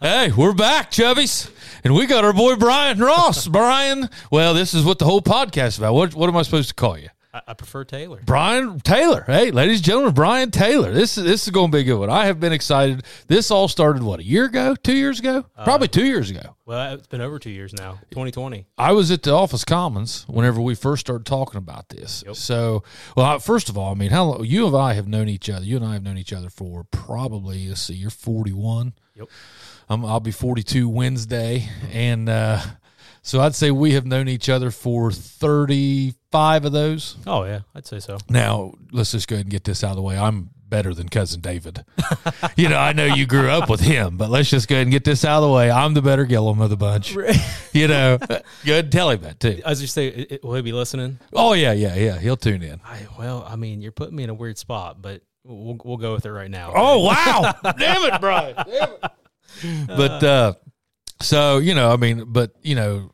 hey, we're back, Chubbies. And we got our boy Brian Ross. Brian, well, this is what the whole podcast is about. What, what am I supposed to call you? I, I prefer Taylor. Brian Taylor. Hey, ladies and gentlemen, Brian Taylor. This is this is going to be a good one. I have been excited. This all started what a year ago, two years ago, uh, probably two years ago. Well, it's been over two years now. 2020. I was at the Office Commons whenever we first started talking about this. Yep. So, well, I- first of all, I mean, how long, you and I have known each other. You and I have known each other for probably let's see, you're 41. Yep. Um, I'll be 42 Wednesday, and uh, so I'd say we have known each other for 35 of those. Oh yeah, I'd say so. Now, let's just go ahead and get this out of the way. I'm better than cousin David. you know, I know you grew up with him, but let's just go ahead and get this out of the way. I'm the better Gillum of the bunch. You know, good. tell him that too. As you say, it, it- will he be listening? Oh yeah, yeah, yeah. He'll tune in. I well, I mean, you're putting me in a weird spot, but we'll we'll go with it right now. Oh wow! Damn it, Brian. Damn it. But uh, so you know, I mean, but you know,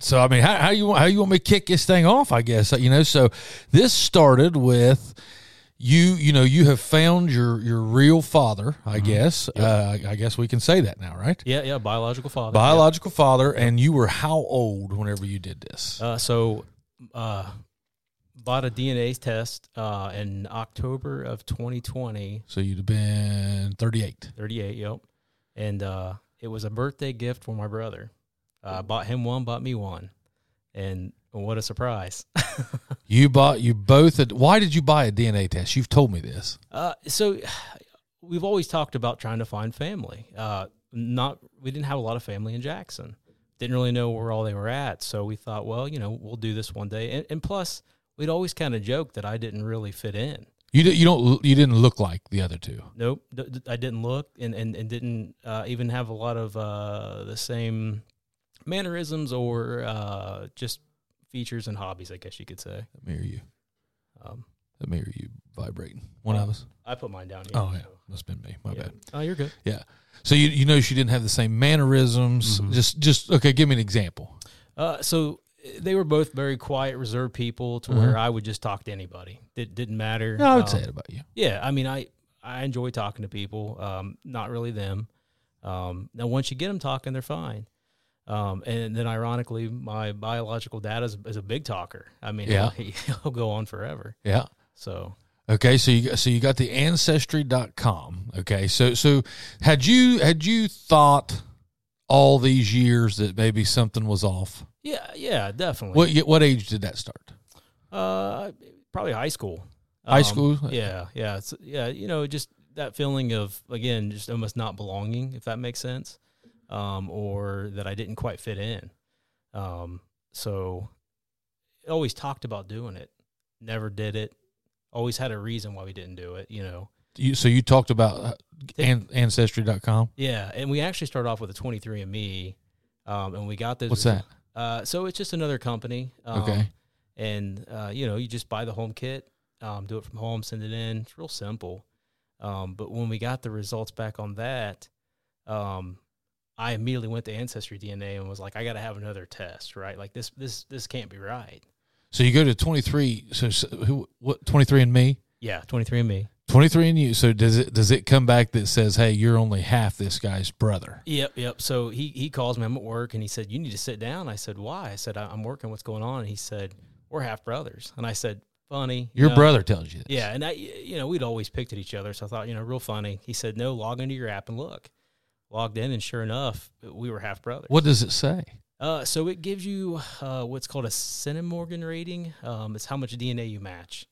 so I mean, how, how you want how you want me to kick this thing off? I guess you know. So this started with you. You know, you have found your your real father. I guess. Uh, I guess we can say that now, right? Yeah, yeah, biological father. Biological father, and you were how old whenever you did this? Uh, so, uh, bought a DNA test uh, in October of 2020. So you'd have been thirty eight. 38. Yep. And uh, it was a birthday gift for my brother. Uh, I bought him one, bought me one, and what a surprise! You bought you both. A, why did you buy a DNA test? You've told me this. Uh, so we've always talked about trying to find family. Uh, not we didn't have a lot of family in Jackson. Didn't really know where all they were at. So we thought, well, you know, we'll do this one day. And, and plus, we'd always kind of joked that I didn't really fit in. You you don't you didn't look like the other two. Nope, I didn't look and and, and didn't uh, even have a lot of uh, the same mannerisms or uh, just features and hobbies, I guess you could say. That mirror you. Um, That mirror you vibrating. One of us. I put mine down here. Oh yeah, so, must have been me. My yeah. bad. Oh, you're good. Yeah. So you you know she didn't have the same mannerisms. Mhm. Just just okay. Give me an example. Uh, so they were both very quiet, reserved people to where I would just talk to anybody. It didn't matter. No, I would Um, say it about you. Yeah, I mean, I I enjoy talking to people. Um, not really them. Um, now, once you get them talking, they're fine. Um, and then, ironically, my biological dad is, is a big talker. I mean, Yeah. he'll, he'll go on forever. Yeah. So, Okay, so you so you got the ancestry.com. Okay. So so had you had you thought all these years that maybe something was off? Yeah, yeah, definitely. What what age did that start? Uh, probably high school. High Um, school? Yeah, yeah, it's, yeah. You know, just that feeling of again, just almost not belonging, if that makes sense, um, or that I didn't quite fit in. Um, so, always talked about doing it, never did it. Always had a reason why we didn't do it. You know. You, so you talked about uh, an, ancestry.com. Yeah, and we actually started off with a 23andMe, um, and we got this. What's that? Uh, so it's just another company. Um, Okay. And uh, you know, you just buy the home kit, um, do it from home, send it in. It's real simple. Um, but when we got the results back on that, um, I immediately went to Ancestry DNA and was like, I got to have another test, right? Like this, this, this can't be right. So you go to 23 so, so who what 23 and me? Yeah, 23andMe. 23 and you. So does it does it come back that says, "Hey, you're only half this guy's brother"? Yep, yep. So he he calls me. I'm at work, and he said, "You need to sit down." I said, "Why?" I said, "I- "I'm working. What's going on?" And he said, "We're half brothers." And I said, "Funny." you Your know. brother tells you this. Yeah, and I, you know, we'd always picked at each other, so I thought, you know, real funny. He said, "No, log into your app and look." Logged in, and sure enough, we were half brothers. What does it say? Uh, so it gives you uh, what's called a Centimorgan rating. Um, it's how much DNA you match.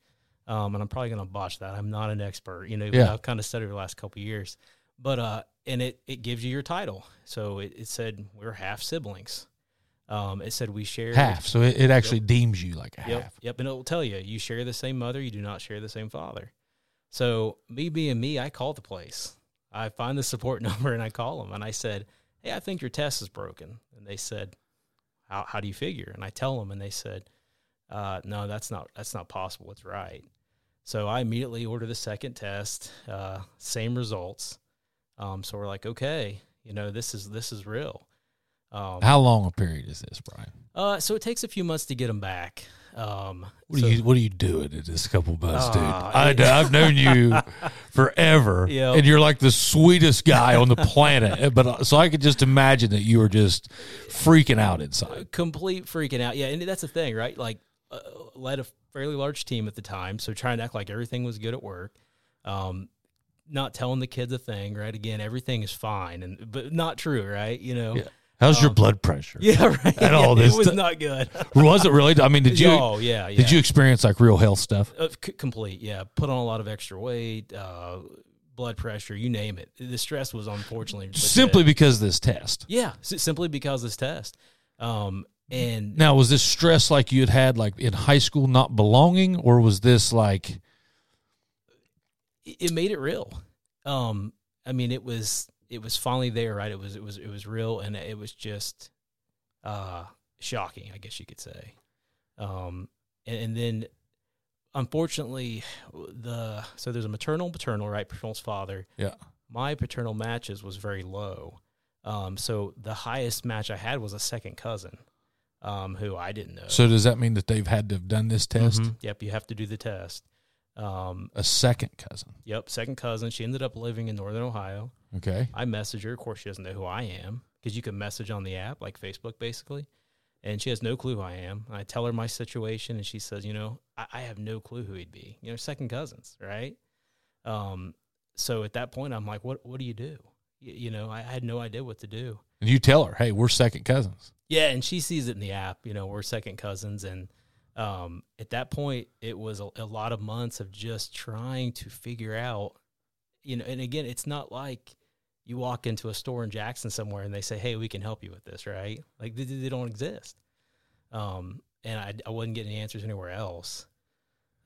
Um, and I'm probably going to botch that. I'm not an expert, you know. Yeah. I've kind of studied the last couple of years, but uh, and it it gives you your title. So it, it said we're half siblings. Um, it said we share Half. So it, it actually deems you like a Yep, half. yep, and it will tell you you share the same mother, you do not share the same father. So me being me, I call the place. I find the support number and I call them and I said, "Hey, I think your test is broken." And they said, "How how do you figure?" And I tell them, and they said, uh, "No, that's not that's not possible. It's right." So I immediately order the second test, uh, same results. Um, so we're like, okay, you know, this is this is real. Um, How long a period is this, Brian? uh, so it takes a few months to get them back. Um, What so- are you What are you doing in this couple months, dude? I, know- I've known you forever, Yeah. and you're like the sweetest guy on the planet. But uh, so I could just imagine that you were just freaking out inside. complete freaking out. Yeah, and that's the thing, right? Like, uh, led a fairly large team at the time, so trying to act like everything was good at work. Um, not telling the kids a thing, right? Again, everything is fine, and but not true, right? You know. Yeah. How's your Um, blood pressure? Yeah, right. And all this it was stu- not good. Was it really? I mean, did you Oh yeah, yeah. did you experience like real health stuff? Uh, c- complete? Yeah, put on a lot of extra weight, uh, blood pressure, you name it. The stress was unfortunately legit. Simply because of this test. yeah, s- simply because of this test. Um, and Now, was this stress like you had had like in high school, not belonging, or was this like it made it real. Um, I mean, it was it was finally there, right? It was it was it was real, and it was just uh, shocking, I guess you could say. Um, and, and then, unfortunately, the so there's a maternal, paternal, right? Paternal's father. yeah? My paternal matches was very low. Um, so the highest match I had was a second cousin, um, who I didn't know. So does that mean that they've had to have done this test? Mhm. Yep, you have to do the test. Um, A second cousin. Yep, second cousin. She ended up living in Northern Ohio. Okay. I message her. Of course, she doesn't know who I am because you can message on the app, like Facebook, basically. And she has no clue who I am. I tell her my situation, and she says, "You know, I, I have no clue who he'd be. You know, second cousins, right?" Um, so at that point, I'm like, "What? What do you do?" You, know, I, I had no idea what to do. And you tell her, hey, we're second cousins. Yeah, and she sees it in the app. You know, we're second cousins, and um, at that point, it was a, a lot of months of just trying to figure out. You know, and again, it's not like you walk into a store in Jackson somewhere and they say, "Hey, we can help you with this," right? Like they, they don't exist. Um, and I, I wasn't getting answers anywhere else.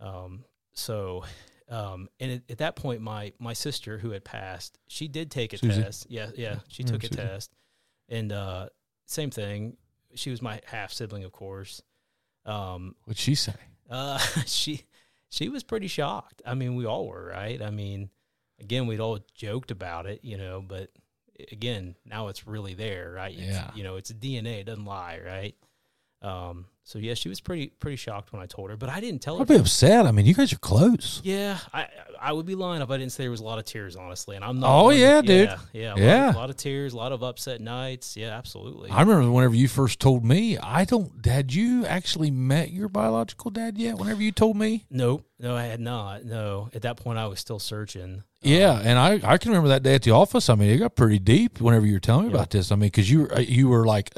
Um, so, um, and at, at that point, my my sister who had passed, she did take a Susie? test. Yeah, yeah, she took a Susie. test, and uh, same thing. She was my half sibling, of course. Um, What'd she say? uh, she she was pretty shocked. I mean, we all were, right? I mean, again, we'd all joked about it, you know, but again, now it's really there, right? It's, Yeah. You know, it's DNA; it doesn't lie, right? Um, so yeah, she was pretty pretty shocked when I told her, but I didn't tell her. I'd be upset. I mean, you guys are close. Yeah, I I would be lying if I didn't say there was a lot of tears, honestly. And I'm not. Oh yeah, dude. Yeah, yeah, a lot- Yeah. a lot of tears, a lot of upset nights. Yeah, absolutely. I remember whenever you first told me, I don't, had you actually met your biological dad yet? Whenever you told me? Nope, no, I had not. No, at that point, I was still searching. Yeah, um, and I, I can remember that day at the office. I mean, it got pretty deep whenever you were telling me Yeah. about this. I mean, because you uh, you were like,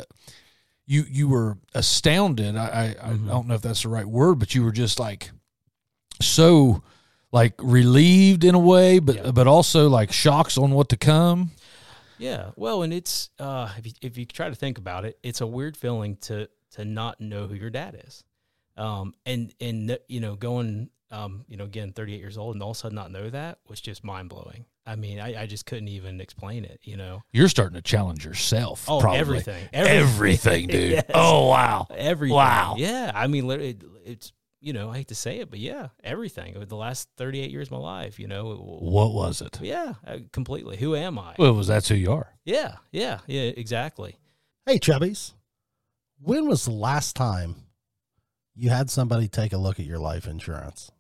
you you were astounded. I I, Mhm. I don't know if that's the right word, but you were just like so like relieved in a way, but Yeah. but also like shocks on what to come. Yeah, well, and it's uh, if you, if you try to think about it, it's a weird feeling to to not know who your dad is, um, and and you know going um, you know again 38 years old and all of a sudden not know that was just mind blowing. I mean, I, I just couldn't even explain it. You know, You're starting to challenge yourself. oh probably. everything, everything, dude. Yes. Oh wow, everything. Wow. Yeah, I mean, literally, it, it's you know I hate to say it, but yeah, everything. Over the last 38 years of my life, you know, it, what was it? yeah, uh, completely. Who am I? Well, was that's who you are. Yeah, yeah, yeah, exactly. Hey, Chubbies. When was the last time you had somebody take a look at your life insurance?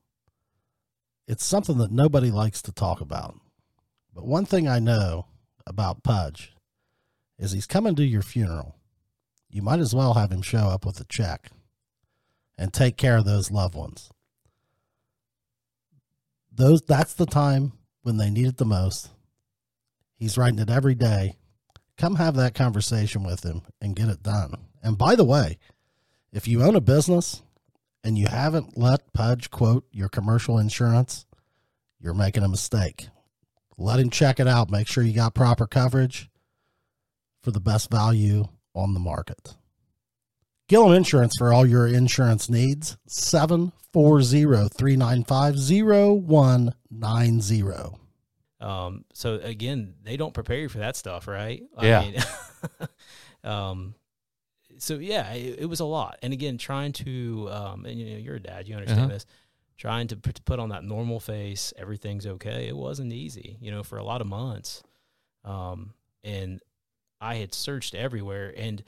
It's something that nobody likes to talk about. But one thing I know about Pudge is he's coming to your funeral. You might as well have him show up with a check and take care of those loved ones. Those that's the time when they need it the most. He's writing it every day come have that conversation with him and get it done. And by the way, if you own a business and you haven't let Pudge quote your commercial insurance, you're making a mistake. Let him check it out. Make sure you got proper coverage for the best value on the market. Gillum Insurance for all your insurance needs. 740 395 0190. Um, so again, they don't prepare you for that stuff, right? Yeah. mean, um, so yeah, it, it was a lot. And again, trying to, um, and you know, you're a dad, you understand Uh-huh. this. Trying to put, on that normal face, everything's okay. It wasn't easy, you know, for a lot of months. Um, and I had searched everywhere, and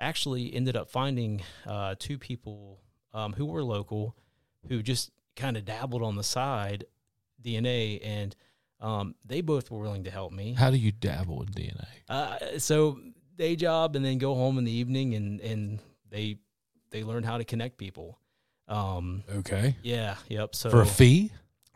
actually ended up finding uh, two people um, who were local, who just kind of dabbled on the side DNA, and um, they both were willing to help me. How do you dabble in DNA? Uh, so day job, and then go home in the evening, and and they they learn how to connect people. Um, Okay. yeah, yep. So For a fee?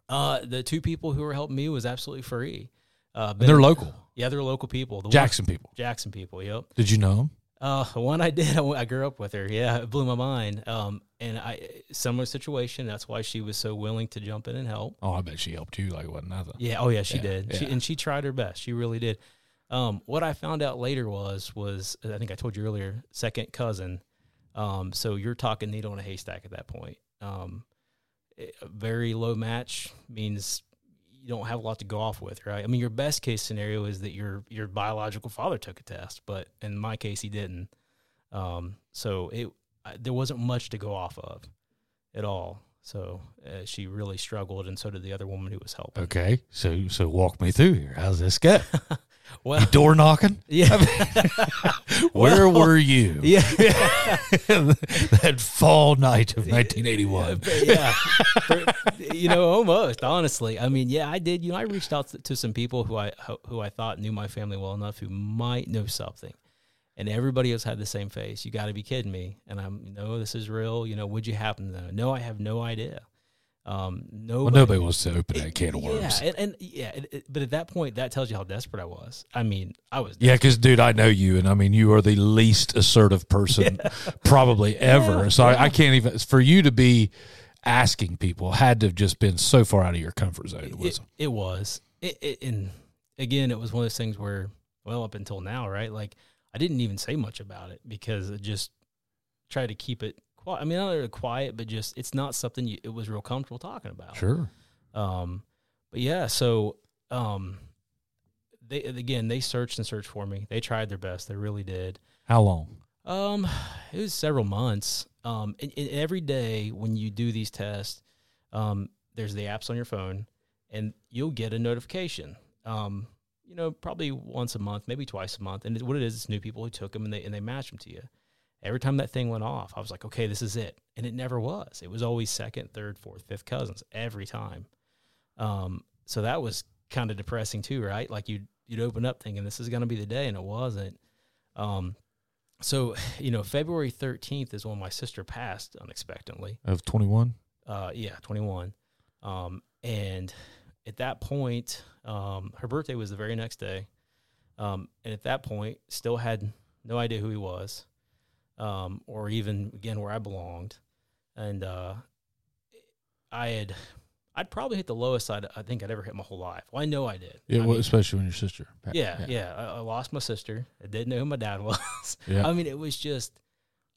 uh, the two people who were helping me was absolutely free. Uh, they're local. Yeah, they're local people. The one- Jackson people. Jackson people. Yep. Did you know them? Uh, one I did, I, I grew up with her. Yeah, it blew my mind. Um, and I similar situation. That's why she was so willing to jump in and help. Oh, I bet she helped you like wasn't nothing. Yeah. Oh yeah, she Yeah, did. She, and she tried her best. She really did. Um, what I found out later was was I think I told you earlier, second cousin. Um, so you're talking needle in a haystack at that point. Um, a very low match means you don't have a lot to go off with, right? I mean, your best case scenario is that your your biological father took a test, but in my case, he didn't. Um, so it I- there wasn't much to go off of at all. So uh, she really struggled, and so did the other woman who was helping. Okay. So so walk me through here. How's this go? Well, You door knocking? yeah, Where were you? yeah, that fall night of 1981. yeah. You know, almost honestly. I mean, yeah, I did. You know, I reached out to, to some people who I who I thought knew my family well enough who might know something, and everybody else had the same face. You got to be kidding me! And I'm no, this is real. You know, would you happen to know? No, I have no idea. Um, Well, nobody, nobody wants to open that can of worms. Yeah, and, and yeah, it, it- but at that point, that tells you how desperate I was. I mean, I was. Yeah, because dude, I know you, and I mean, you are the least assertive person probably ever. Yeah, so I. I can't even for you to be asking people had to have just been so far out of your comfort zone. It it, was. it was it, it, and again it was one of those things where well up until now right like i didn't even say much about it because it just tried to keep it quiet i mean not really quiet but just it's not something you, it was real comfortable talking about Sure. um but yeah so um they again they searched and searched for me they tried their best they really did How long? um, it was several months. Um, and, and every day when you do these tests, um, there's the apps on your phone, and you'll get a notification. Um, you know, probably once a month, maybe twice a month. And what it is, it's new people who took them and they and they match them to you. Every time that thing went off, I was like, okay, this is it, and it never was. It was always second, third, fourth, fifth cousins every time. Um, so that was kind of depressing too, right? Like you'd you'd open up thinking this is going to be the day, and it wasn't. Um, so, you know, February 13th is when my sister passed unexpectedly. Of 21? Uh, yeah, 21. Um, and at that point, um, her birthday was the very next day. Um, and at that point, still had no idea who he was, um, or even again where I belonged. And uh, I had, I'd probably hit the lowest I'd, I think I'd ever hit my whole life. Well, I know I did. Yeah, I well, mean, especially when your sister. yeah, yeah. I, I lost my sister. I didn't know who my dad was. Yeah. I mean, it was just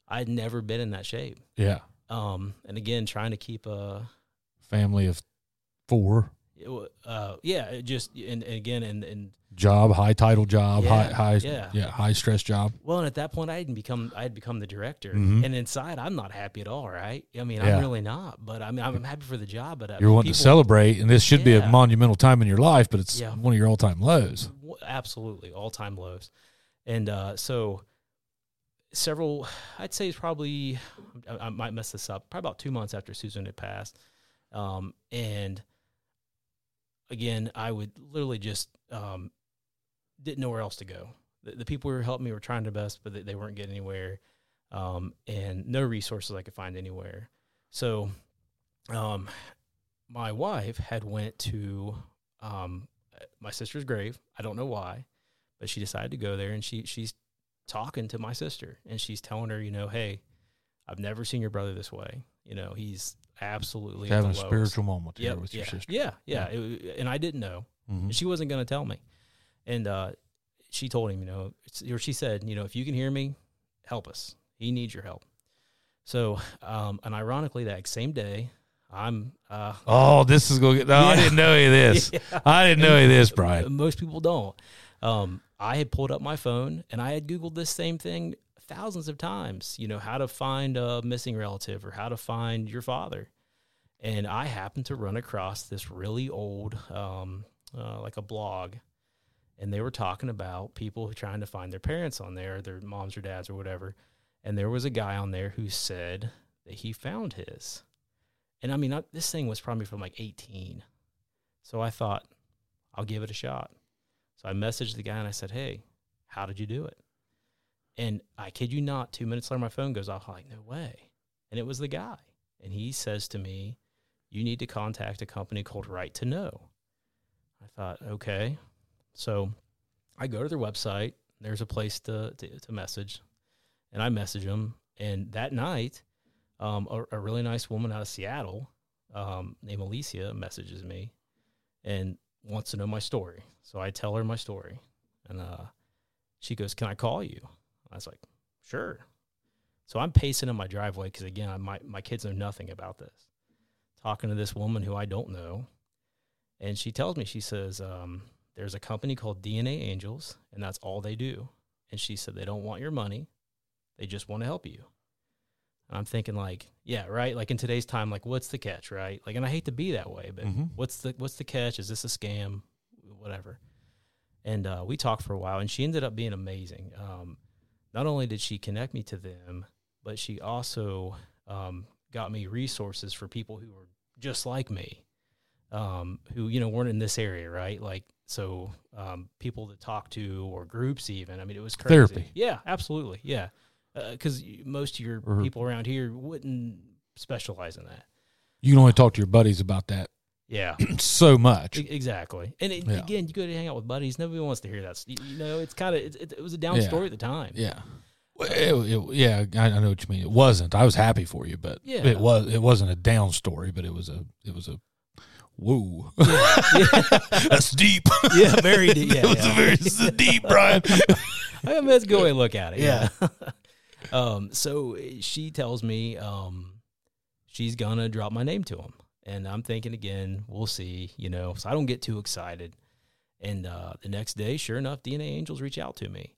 I'd never been in that shape. Yeah. Um, and again, trying to keep a, Family of four. Uh, yeah, it just and, and again, and and Job, high title job, high Yeah, high yeah. yeah, high stress job. well, and at that point, I had become I had become the director, Mhm. and inside, I'm not happy at all. Right? I mean, Yeah. I'm really not. But I mean, I'm happy for the job. But uh, You're wanting to celebrate, and this should be a monumental time in your life, but it's Yeah. one of your all time lows. absolutely all time lows and uh, so several i'd say it's probably I, I might mess this up probably about two months after susan had passed um, and again i would literally just um, didn't know where else to go the, the people who were helping me were trying their best but they, they weren't getting anywhere um, and no resources i could find anywhere so um, my wife had went to um, my sister's grave. I don't know why, but she decided to go there and she she's talking to my sister and she's telling her, you know, hey, I've never seen your brother this way. You know, he's absolutely Having a lowest. spiritual moment here Yep, with yeah, your sister. Yeah, yeah, It- and I didn't know. Mhm. She wasn't going to tell me. And uh, she told him, you know, or she said, you know, if you can hear me, help us. He needs your help. So, um, and ironically, that same day, I'm. Uh, Oh, this is going to get. No, I didn't know any of this. Yeah. I didn't know any of this, Brian. Most people don't. Um, I had pulled up my phone and I had Googled this same thing thousands of times, you know, how to find a missing relative or how to find your father. And I happened to run across this really old, um, uh, like a blog, and they were talking about people trying to find their parents on there, their moms or dads or whatever. And there was a guy on there who said that he found his. And I mean, I, this thing was probably from like 18. So I thought, I'll give it a shot. So I messaged the guy and I said, Hey, how did you do it? And I kid you not, two minutes later, my phone goes off. I'm like, no way. And it was the guy. And he says to me, You need to contact a company called Right to Know. I thought, okay. So I go to their website. There's a place to, to, to message. And I message them. And that night, um, a, a, really nice woman out of Seattle um, named Alicia messages me and wants to know my story. So I tell her my story. And uh, she goes, Can I call you? I was like, Sure. So I'm pacing in my driveway because, again, I, my, my kids know nothing about this. Talking to this woman who I don't know. And she tells me, she says, um, There's a company called DNA Angels, and that's all they do. And she said, They don't want your money, they just want to help you. And I'm thinking like, yeah, right. Like in today's time, like what's the catch, right? Like, and I hate to be that way, but mm-hmm. what's the what's the catch? Is this a scam? Whatever. And uh, we talked for a while, and she ended up being amazing. Um, not only did she connect me to them, but she also um, got me resources for people who were just like me, um, who you know weren't in this area, right? Like so, um, people to talk to or groups even. I mean, it was crazy. Therapy. Yeah, absolutely. Yeah because uh, most of your mm-hmm. people around here wouldn't specialize in that. You can only talk to your buddies about that. Yeah, so much. Exactly, and it, yeah. again, you go to hang out with buddies. Nobody wants to hear that. You know, it's kind of it, it, it, was a down yeah. story at the time. Yeah, it, yeah, I, I, know what you mean. It wasn't. I was happy for you, but yeah. it was. It wasn't a down story, but it was a. It was a. Whoa, yeah. that's deep. Yeah, very deep. Yeah, yeah. very deep, Brian. I mean, let's go and look at it. Yeah. Um, so eh, she tells me um, she's gonna drop my name to him, and I'm thinking again, we'll see, you know. So I don't get too excited. And uh, the next day, sure enough, DNA Angels reach out to me,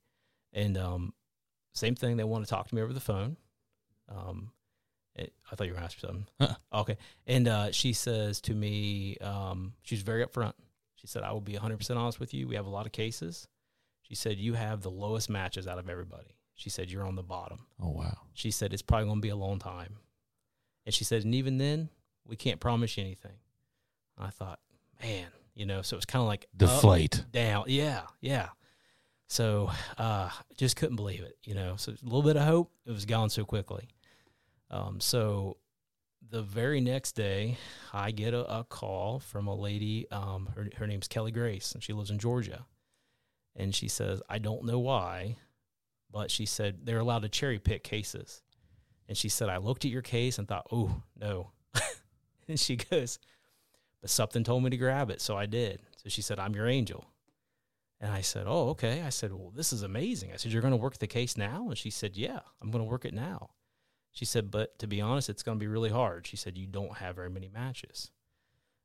and um, same thing. They want to talk to me over the phone. Um, it, eh, I thought you were asking something. Huh. Okay. And uh, she says to me, um, she's very upfront. She said, I will be 100% honest with you. We have a lot of cases. She said, You have the lowest matches out of everybody. She said, You're on the bottom. Oh, wow. She said, It's probably going to be a long time. And she said, And even then, we can't promise you anything. I thought, Man, you know, so it was kind of like deflate down. Yeah, yeah. So uh, just couldn't believe it, you know. So a little bit of hope, it was gone so quickly. Um, so the very next day, I get a, a call from a lady. Um, her, her name's Kelly Grace, and she lives in Georgia. And she says, I don't know why, but she said they're allowed to cherry pick cases. And she said, I looked at your case and thought, oh, no. and she goes, but something told me to grab it. So I did. So she said, I'm your angel. And I said, oh, okay. I said, well, this is amazing. I said, you're going to work the case now? And she said, yeah, I'm going to work it now. She said, but to be honest, it's going to be really hard. She said, you don't have very many matches.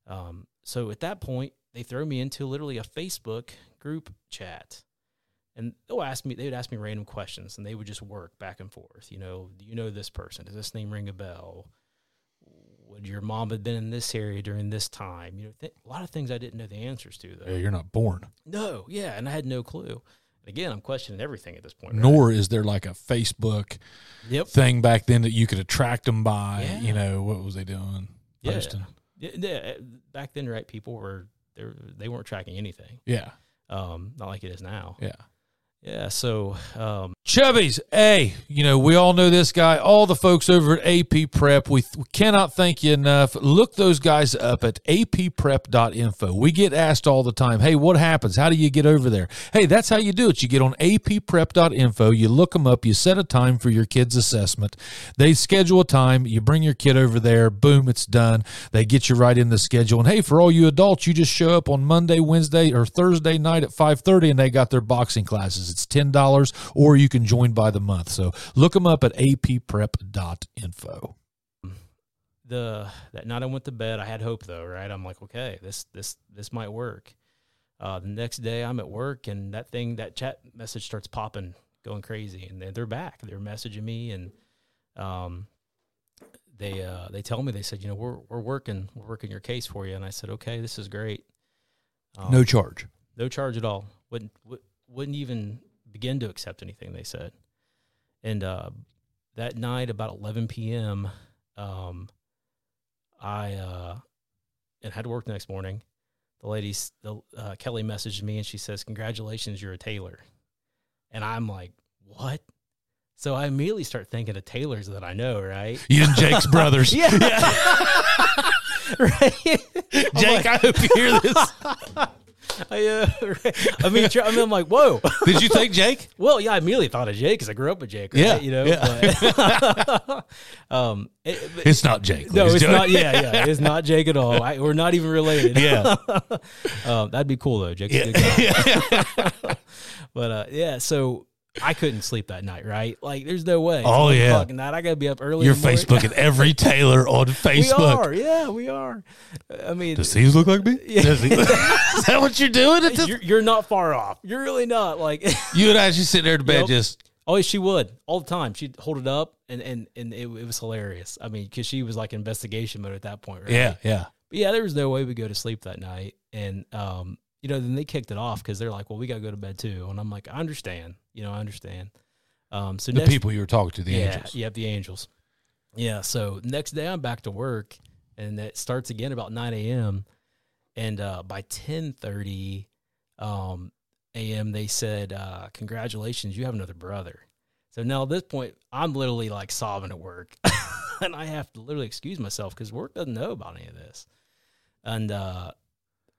Um, so at that point, they throw me into literally a Facebook group chat and they'll ask me they would ask me random questions and they would just work back and forth you know do you know this person does this name ring a bell would your mom have been in this area during this time you know th- a lot of things i didn't know the answers to though yeah, you're not born no yeah and i had no clue again i'm questioning everything at this point right? nor is there like a facebook yep. thing back then that you could attract them by yeah. you know what was they doing yeah. yeah. yeah back then right people were they they weren't tracking anything yeah um not like it is now yeah yeah, so um, Chubby's, hey, you know, we all know this guy. All the folks over at AP Prep, we, we cannot thank you enough. Look those guys up at apprep.info. We get asked all the time, hey, what happens? How do you get over there? Hey, that's how you do it. You get on apprep.info, you look them up, you set a time for your kid's assessment. They schedule a time, you bring your kid over there, boom, it's done. They get you right in the schedule. And hey, for all you adults, you just show up on Monday, Wednesday, or Thursday night at 5:30 and they got their boxing classes. It's $10 or you can join by the month. So look them up at apprep.info. The that night I went to bed, I had hope though, right? I'm like, okay, this this this might work. Uh, the next day I'm at work and that thing that chat message starts popping, going crazy, and they're back. They're messaging me and um, they uh, they tell me they said, you know, we're we're working we're working your case for you, and I said, okay, this is great. Um, no charge. No charge at all. Wouldn't wouldn't even begin to accept anything they said. And uh, that night, about 11 p.m., um, I uh, and had to work the next morning. The ladies, the uh, Kelly messaged me and she says, "Congratulations, you're a Taylor," and I'm like, "What?" So I immediately start thinking of Taylors that I know, right? You and Jake's brothers. Yeah. right. Jake, I hope you hear this. I, uh. I mean, I mean, I'm like, whoa. Did you think Jake? Well, yeah, I immediately thought of Jake because I grew up with Jake. Right? Yeah, you know. yeah. But, um, it- but- It's not Jake. no, it's not. Yeah, yeah, it's not Jake at all. I, we're not even related. Yeah. um, that'd be cool though. Good guy. but uh, yeah, so I couldn't sleep that night. Right? Like, there's no way. It's Oh, yeah. o'clock at night. I gotta be up early. You're in. Facebooking every Taylor on Facebook. We are. Yeah, we are. I mean, Does Steve's look like me? Yeah. Does he- is that what you're doing? At this? you're, you're not far off. You're really not. Like, You and I just sit there at bed, Yep. just oh, she would all the time. She'd hold it up, and and and it, it was hilarious. I mean, because she was like investigation mode at that point, right? yeah, yeah. But yeah, there was no way we go to sleep that night, and um, you know, then they kicked it off because they're like, well, we got to go to bed too, and I'm like, I understand. You know, I understand. Um, so The next, people you were talking to, the yeah, angels. Yep, the angels. Yeah. So next day I'm back to work, and it starts again about nine a.m. And uh, by ten thirty um, a.m. they said, uh, "Congratulations, you have another brother." So now at this point, I'm literally like sobbing at work, and I have to literally excuse myself because work doesn't know about any of this. And uh,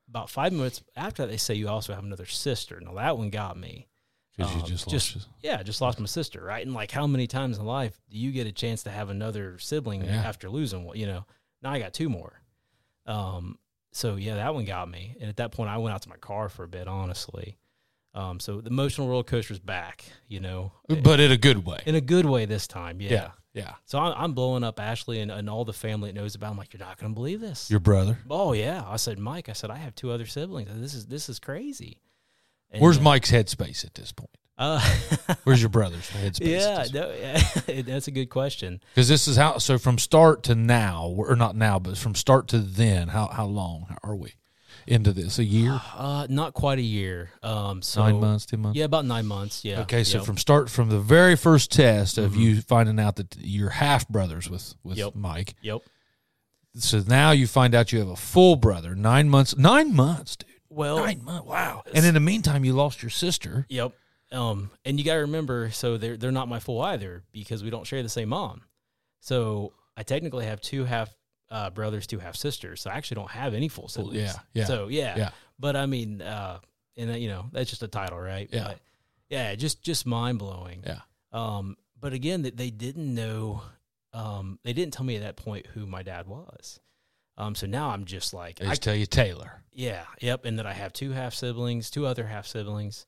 about five minutes after that, they say you also have another sister. Now that one got me. Because you Um, just, just- lost. Yeah, I just lost my sister, right? And like, how many times in life do you get a chance to have another sibling Yeah. after losing one? You know, now I got two more. Um, so yeah, that one got me. And at that point, I went out to my car for a bit, honestly. Um, so the emotional roller coaster's back, you know, but in a good way. in a good way this time. Yeah. yeah, yeah. So I'm, I'm blowing up Ashley and, and all the family that knows about. I'm like, you're not going to believe this. Your brother. oh yeah. I said, Mike. I said, I have two other siblings. This is this is crazy. And, Where's uh, Mike's headspace at this point? Uh, Where's your brother's headspace? yeah, no, yeah, that's a good question. Because this is how. So from start to now, or not now, but from start to then, how how long are we into this? A year, Uh, not quite a year. Um, so nine months, two months. Yeah, about nine months. Yeah. Okay, so Yep. from start from the very first test of Mhm. you finding out that you're half brothers with with Yep. Mike. Yep. So now you find out you have a full brother. Nine months. Nine months, dude. Well, Nine months. Wow. And in the meantime, you lost your sister. Yep. Um, and you got to remember, so they're they're not my full either because we don't share the same mom. So I technically have two half uh, brothers, two half sisters. So I actually don't have any full siblings. yeah, yeah, So yeah, yeah. But I mean, uh, and you know that's just a title, right? Yeah. But, yeah. Just just mind blowing. Yeah. Um, but again, that they didn't know. Um, they didn't tell me at that point who my dad was. Um, so now I'm just like, They I just tell you Taylor. yeah, yep, and that I have two half siblings, two other half siblings.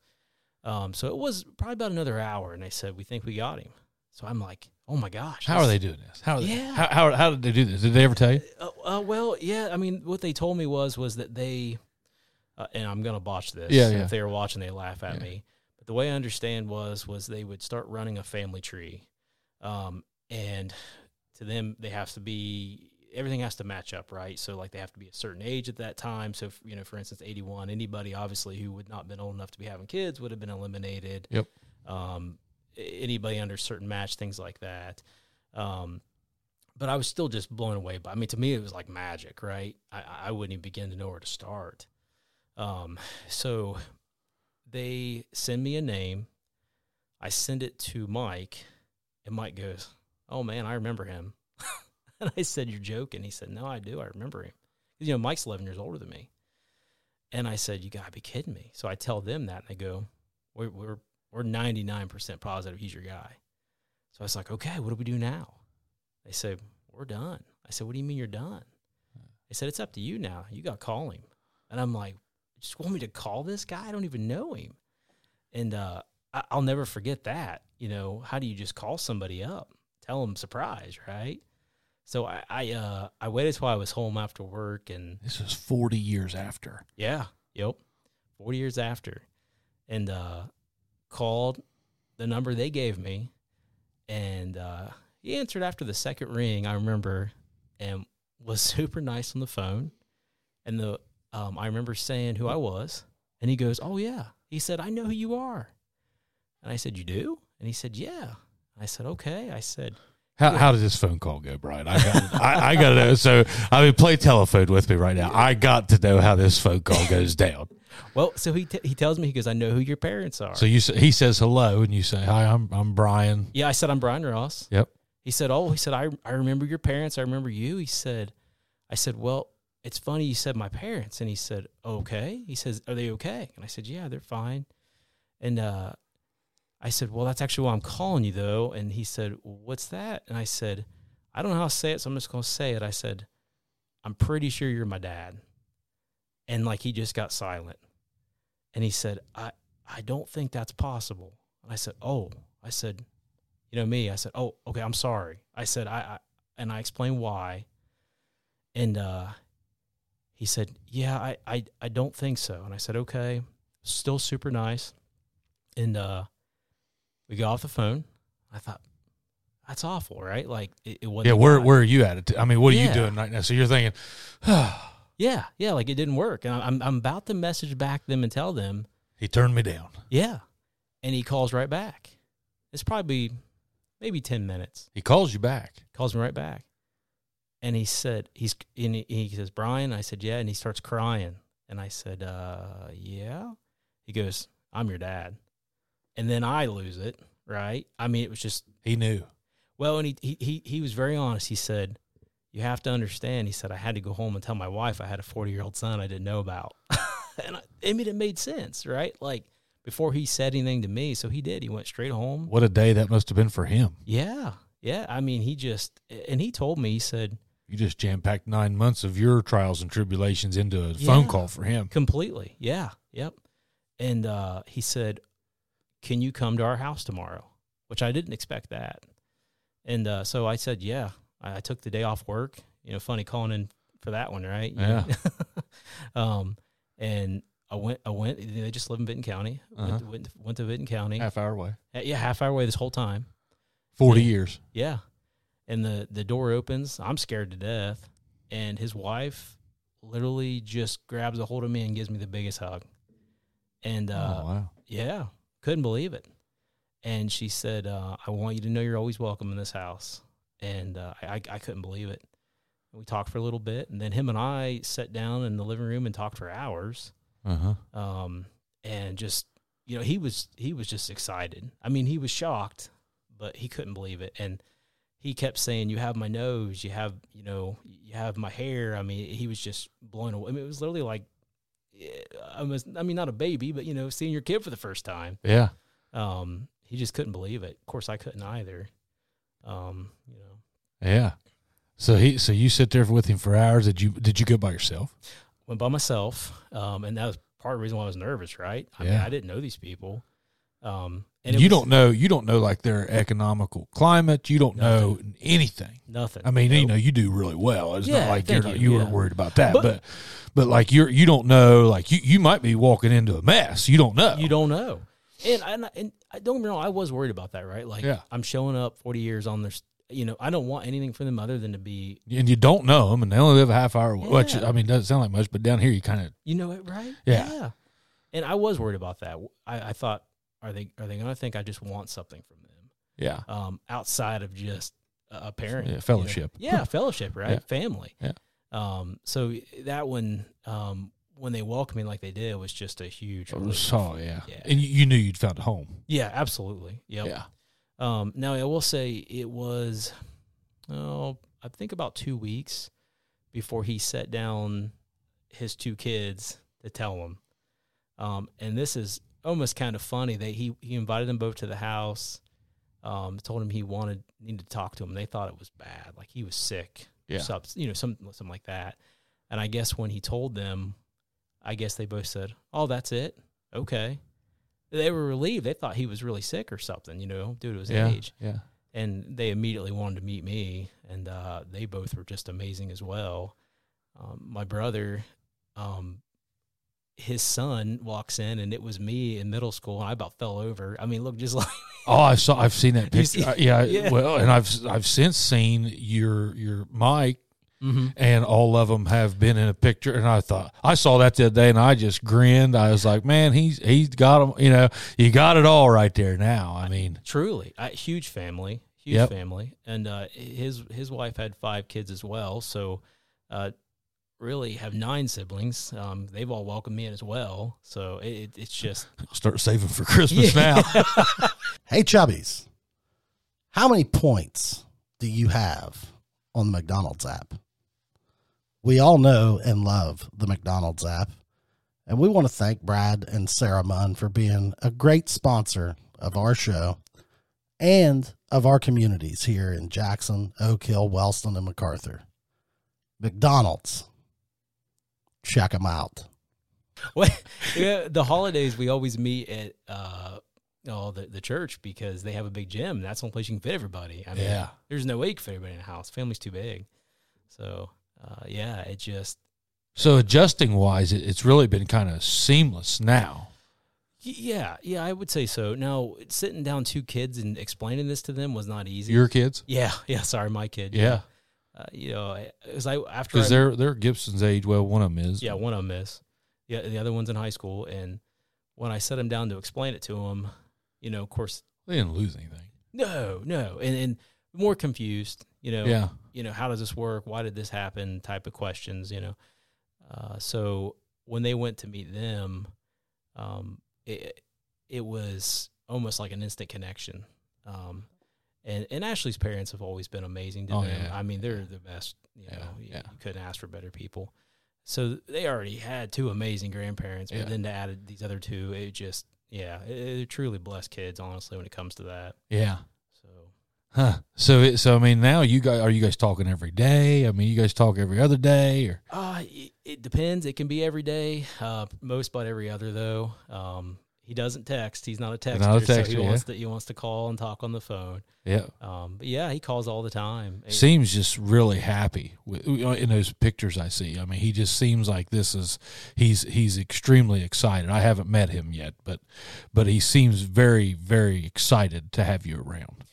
Um, so it was probably about another hour, and they said we think we got him. So I'm like, oh my gosh, How are they doing this? How are they? Yeah. How, how how did they do this? Did they ever tell you? Uh, uh, well, yeah, I mean, what they told me was was that they, uh, and I'm gonna botch this. Yeah, yeah. If they were watching, they laugh at Yeah. me. But the way I understand was was they would start running a family tree, um, and to them they have to be everything has to match up, right? So like they have to be a certain age at that time. So if, you know, for instance, 81, anybody obviously who would not been old enough to be having kids would have been eliminated. Yep. Um, anybody under certain match, things like that. Um, but I was still just blown away by. I mean, to me, it was like magic, right? I, I wouldn't even begin to know where to start. Um, so they send me a name. I send it to Mike, and Mike goes, "Oh man, I remember him." and I said, "You're joking?" He said, "No, I do. I remember him." You know, Mike's 11 years older than me. And I said, "You gotta be kidding me!" So I tell them that, and they go, "We're we're we're 99% positive he's your guy." So I was like, "Okay, what do we do now?" They said, We're done. I said, What do you mean you're done? They said, It's up to you now. You got to call him. And I'm like, You just want me to call this guy? I don't even know him. And uh, I- I'll never forget that. You know, how do you just call somebody up? Tell them surprise, right? So I I, uh, I waited till I was home after work and This was forty years after. yeah, yep. 40 years after. And uh called the number they gave me and uh he answered after the second ring, I remember, and was super nice on the phone. And the um I remember saying who I was, and he goes, "Oh yeah." He said, "I know who you are." And I said, "You do?" And he said, "Yeah." I said, "Okay." I said, How, how did this phone call go, Brian? I got I, I got to know. So I mean, play telephone with me right now. I got to know how this phone call goes down. Well, so he t- he tells me he goes, I know who your parents are. So you say, he says hello, and you say hi. I'm I'm Brian. yeah, I said I'm Brian Ross. Yep. He said, "Oh, he said I I remember your parents. I remember you." He said, "I said, well, it's funny you said my parents." And he said, "Okay." He says, "Are they okay?" And I said, "Yeah, they're fine." And uh, I said, "Well, that's actually why I'm calling you, though." And he said, "What's that?" And I said, "I don't know how to say it, so I'm just going to say it." I said, "I'm pretty sure you're my dad." And like he just got silent, and he said, "I I don't think that's possible." And I said, "Oh," I said, you know me. I said oh okay i'm sorry. I said i, I and i explained why. And uh he said yeah I, I i don't think so. And i said okay still super nice. And uh we got off the phone. I thought that's awful right? Like it, it wasn't Yeah. Where where are you at? I mean, what are you doing right now? So you're thinking, yeah yeah like it didn't work. And i'm i'm about to message back them and tell them. He turned me down. yeah. And he calls right back. It's probably maybe 10 minutes. He calls you back. calls me right back. And he said he's and he, he says brian i said yeah and he starts crying. And i said uh yeah. He goes i'm your dad. And then i lose it right? I mean it was just He knew. well and he he he, he was very honest. He said you have to understand he said i had to go home and tell my wife i had a 40 year old son i didn't know about and I, I mean it made sense right like before he said anything to me so he did he went straight home What a day that must have been for him. yeah yeah i mean he just and he told me he said You just jam packed nine months of your trials and tribulations into a phone call for him. Completely. Yeah. Yep. And uh, he said, Can you come to our house tomorrow? Which I didn't expect that. And uh, so I said, Yeah. I, I took the day off work. You know, funny calling in for that one, right? You know? um, and I went, I went, they just live in Vinton County. Uh-huh. Went, to, went, went to Vinton County. Half hour away. Yeah, half hour away this whole time. Forty Yeah. years. Yeah. And the, the door opens. I'm scared to death. And his wife literally just grabs a hold of me and gives me the biggest hug. And uh, oh wow. yeah, couldn't believe it. And she said, uh, I want you to know you're always welcome in this house. And uh, I, I couldn't believe it. We talked for a little bit. And then him and I sat down in the living room and talked for hours Uh huh. um, and just you know he was he was just excited. I mean, he was shocked, but he couldn't believe it, and he kept saying, "You have my nose, you have you know you have my hair." I mean, he was just blown away. I mean, it was literally like eh, I was I mean not a baby, but you know seeing your kid for the first time. Yeah. Um, he just couldn't believe it. Of course, I couldn't either. Um, you know, Yeah. So he so you sit there with him for hours. Did you did you go by yourself? went by myself, um, and that was part of the reason why I was nervous. Right? I mean, Yeah. I didn't know these people. Um, and you was don't know you don't know like their economical climate. You don't know anything. nothing. I mean, you know, you do really well. It's Yeah, not like you're not, you, you weren't worried about that, but, But- but like you're you don't know like you you might be walking into a mess. You don't know. You don't know. And I, and I don't wrong, I was worried about that, right? Like, Yeah. I'm showing up 40 years on this, you know, I don't want anything from them other than to be, and you don't know them, and they only live a half hour. Which I mean, doesn't sound like much, but down here you kind of you know it, right? Yeah. And I was worried about that. I, I thought, are they are they going to think I just want something from them yeah um, outside of just a parent Yeah, you know? fellowship. Yeah, fellowship, right? Yeah. Family. Yeah. Um. So that one, um, when they welcomed me like they did, it was just a huge. relief. so yeah. Yeah. and you, you knew you'd found a home. Yeah, absolutely. Yep. Yeah, Um, now I will say it was, oh, I think about two weeks before he set down his two kids to tell them. Um, and this is almost kind of funny. They he he invited them both to the house. Um, told him he wanted needed to talk to him. They thought it was bad, like he was sick, or Yeah. some, you know, some something like that. And I guess when he told them, I guess they both said, "Oh, that's it, okay." They were relieved. They thought he was really sick or something, you know, due to his yeah, age yeah. and they immediately wanted to meet me, and uh, they both were just amazing as well. Um, my brother, um, his son walks in, and it was me in middle school, and I about fell over. I mean, look, just like Oh, I saw. I've seen that picture. see- Uh, yeah, Yeah. Well, and I've I've since seen your your mic, Mm-hmm. and all of them have been in a picture. And I thought I saw that the other day, and I just grinned. I was like, man, he's he's got them. You know, you got it all right there now. I mean, truly, I, huge family, huge Yep. family, and uh, his his wife had five kids as well. So, uh, really have nine siblings. Um, they've all welcomed me in as well. So it, it, it's just Start saving for Christmas now. Hey, Chubbies, how many points do you have on the McDonald's app? We all know and love the McDonald's app, and we want to thank Brad and Sarah Munn for being a great sponsor of our show and of our communities here in Jackson, Oak Hill, Wellston, and McArthur. McDonald's, check them out. Well, yeah, the holidays we always meet at uh, oh, the the church because they have a big gym. That's the only place you can fit everybody. I mean, Yeah. there's no way you can fit everybody in a house. Family's too big. So uh, yeah, it just so adjusting wise, it, it's really been kind of seamless now. yeah yeah I would say so. Now sitting down two kids and explaining this to them was not easy. Your kids, yeah yeah sorry my kid yeah, Uh, you know as I after because they're they're Gibson's age. Well, one of them is. Yeah, one of them is. Yeah, the other one's in high school. And when I set him down to explain it to him, you know, of course, they didn't lose anything. no, no, and and more confused. You know, Yeah, you know, how does this work? Why did this happen? Type of questions. You know, uh, so when they went to meet them, um, it it was almost like an instant connection. Um, and and Ashley's parents have always been amazing to Oh, them. yeah. I mean, they're the best. You Yeah, know, you, yeah. you couldn't ask for better people. So they already had two amazing grandparents, but Yeah. then to add these other two, it just yeah, it, they're truly blessed kids. Honestly, when it comes to that, yeah. So Huh. So it, so I mean, now you guys are you guys talking every day? I mean, you guys talk every other day, or Uh, it, it depends. It can be every day. Uh, most but every other though. Um, he doesn't text. He's not a texter. Not a so texter, he yeah. wants to he wants to call and talk on the phone. yeah. Um, but yeah, he calls all the time. Seems just really happy with, in those pictures I see. I mean, he just seems like this is he's he's extremely excited. I haven't met him yet, but but he seems very very excited to have you around.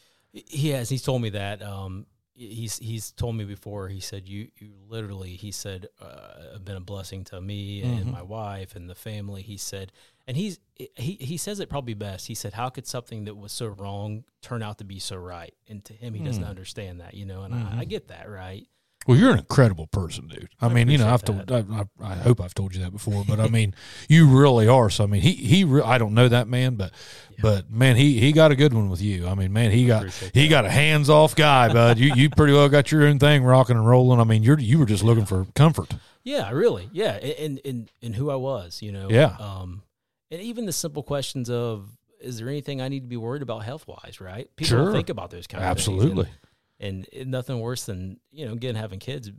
He has. He's told me that. Um, he's he's told me before. He said you you literally. He said uh, have been a blessing to me and Mhm. my wife and the family. He said, and he's he he says it probably best. He said, how could something that was so wrong turn out to be so right? And to him, he doesn't Hmm. understand that. You know, and Mhm. I, I get that right. Well, you're an incredible person, dude. I, I mean, you know, I've told, I, I, I hope I've told you that before, but I mean, you really are. So I mean, he he, re- I don't know that man, but but man, he he got a good one with you. I mean, man, he got he got a hands off guy, bud. you you pretty well got your own thing rocking and rolling. I mean, you're you were just looking for comfort. Yeah, really. Yeah, and and and who I was, you know. Yeah. Um, and even the simple questions of, is there anything I need to be worried about health wise? Right. People Sure. think about those kind of Absolutely. things. And, and, nothing worse than you know, again, having kids.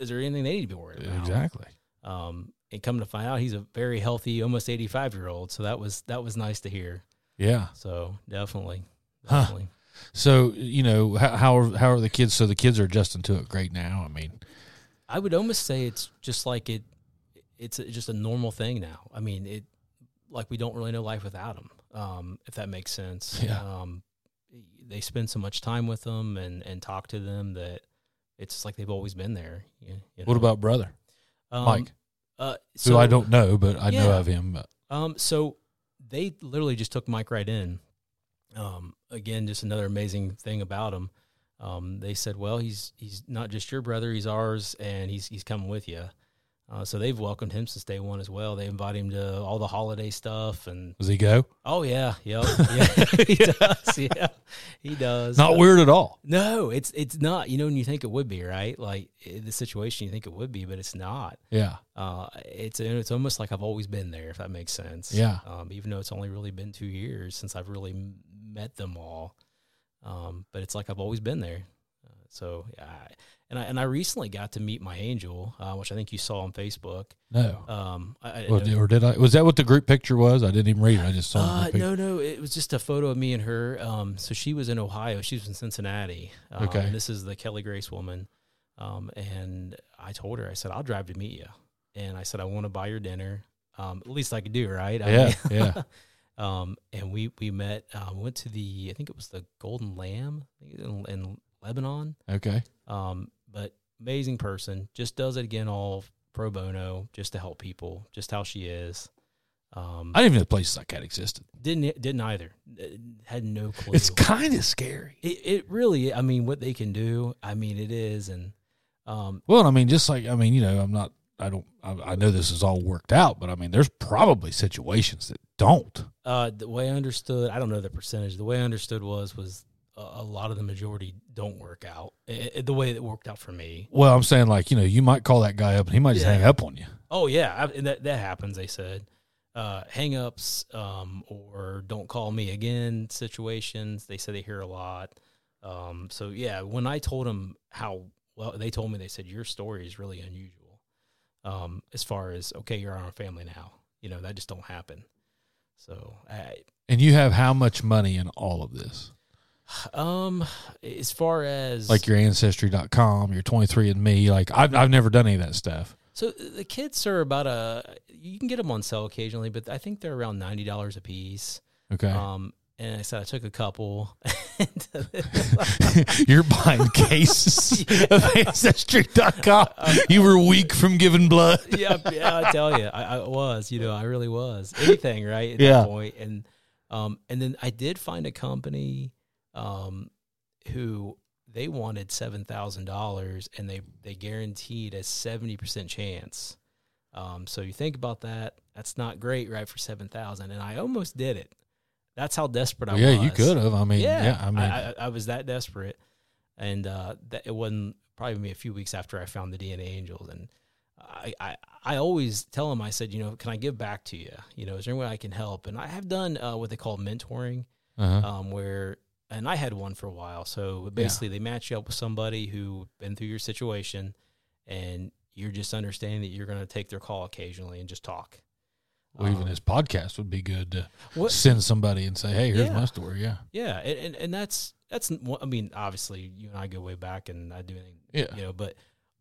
Is there anything they need to be worried about? Exactly. Um, and come to find out, he's a very healthy, almost eighty-five year old. So that was that was nice to hear. Yeah. So definitely, Huh. definitely. So you know how how are, how are the kids? So the kids are adjusting to it great now. I mean, I would almost say it's just like it. It's just a normal thing now. I mean, it like we don't really know life without them. Um, if that makes sense. Yeah. Um, they spend so much time with them and and talk to them that it's like they've always been there. You, you what about brother um, Mike, Uh, who so I don't know, but I know of him. But Um, so they literally just took Mike right in. Um, again, just another amazing thing about him. Um, they said, "Well, he's he's not just your brother; he's ours, and he's he's coming with you." Uh, so they've welcomed him since day one as well. They invite him to all the holiday stuff, and does he go? oh yeah, yep, yeah, he does, yeah, he does. Not weird at all. No, it's it's not. You know, when you think it would be, right? Like the situation, you think it would be, but it's not. Yeah. Uh, it's it's almost like I've always been there, if that makes sense. Yeah. Um, even though it's only really been two years since I've really met them all, um, but it's like I've always been there. Uh, so yeah, and I and I recently got to meet my angel, uh, which I think you saw on Facebook. No. Um, I, I, Or did, or did I? Was that what the group picture was? I didn't even read it. I just saw uh, no, no, it was just a photo of me and her. Um, so she was in Ohio. She was in Cincinnati. Um, Okay. This is the Kelly Grace woman. Um, and I told her, I said, I'll drive to meet you. And I said, I want to buy your dinner. Um, at least I could do, right? I Yeah, mean- yeah. um, and we we met. Um, went to the I think it was the Golden Lamb in, in Lebanon. Okay. Um, but amazing person. Just does it again all pro bono, just to help people. Just how she is. Um, I didn't even know places like that existed. didn't didn't either. Uh, Had no clue. It's kind of scary. it, it really. I mean, what they can do. I mean, it is, and um, Well, I mean, just like I mean, you know, I'm not. I don't. I, I know this is all worked out, but I mean, there's probably situations that don't. uh, the way I understood, I don't know the percentage. The way I understood was was a, lot of the majority don't work out. It, it- the way it worked out for me. Well, I'm saying like you know, you might call that guy up and he might just Yeah. hang up on you. Oh yeah, I, that that happens. They said uh, hang-ups um, or don't call me again situations. They said they hear a lot. Um, so yeah, when I told them how well, they told me they said your story is really unusual. Um, as far as okay, you're on a family now. You know that just don't happen. So I, And you have how much money in all of this? Um, as far as Like your ancestry.com, your 23andme, like I've I've never done any of that stuff. So the kits are about a you can get them on sale occasionally, but I think they're around ninety dollars a piece. Okay. Um, and I said I took a couple. You're buying cases of ancestry.com. You were weak from giving blood. yeah, yeah, I tell you, I, I was, you know, I really was. Anything, right? At Yeah. that point. And um, and then I did find a company um who they wanted seven thousand dollars and they they guaranteed a seventy percent chance. Um, so you think about that, that's not great, right, for seven thousand. And I almost did it. That's how desperate I yeah, was. Yeah, you could have. I mean, yeah, yeah, I mean, I, I, was that desperate, and uh, that it wasn't probably me a few weeks after I found the DNA Angels, and I, I I always tell them I said, you know, can I give back to you? You know, is there any way I can help? And I have done uh, what they call mentoring, uh-huh. um, where and I had one for a while. So basically, they match you up with somebody who been through your situation, and you're just understanding that you're going to take their call occasionally and just talk. well, even Um, this podcast would be good to what send somebody and say, "Hey, here's Yeah. my story." Yeah, Yeah, and, and and that's that's I mean, obviously you and I go way back, and I do anything, Yeah. you know. But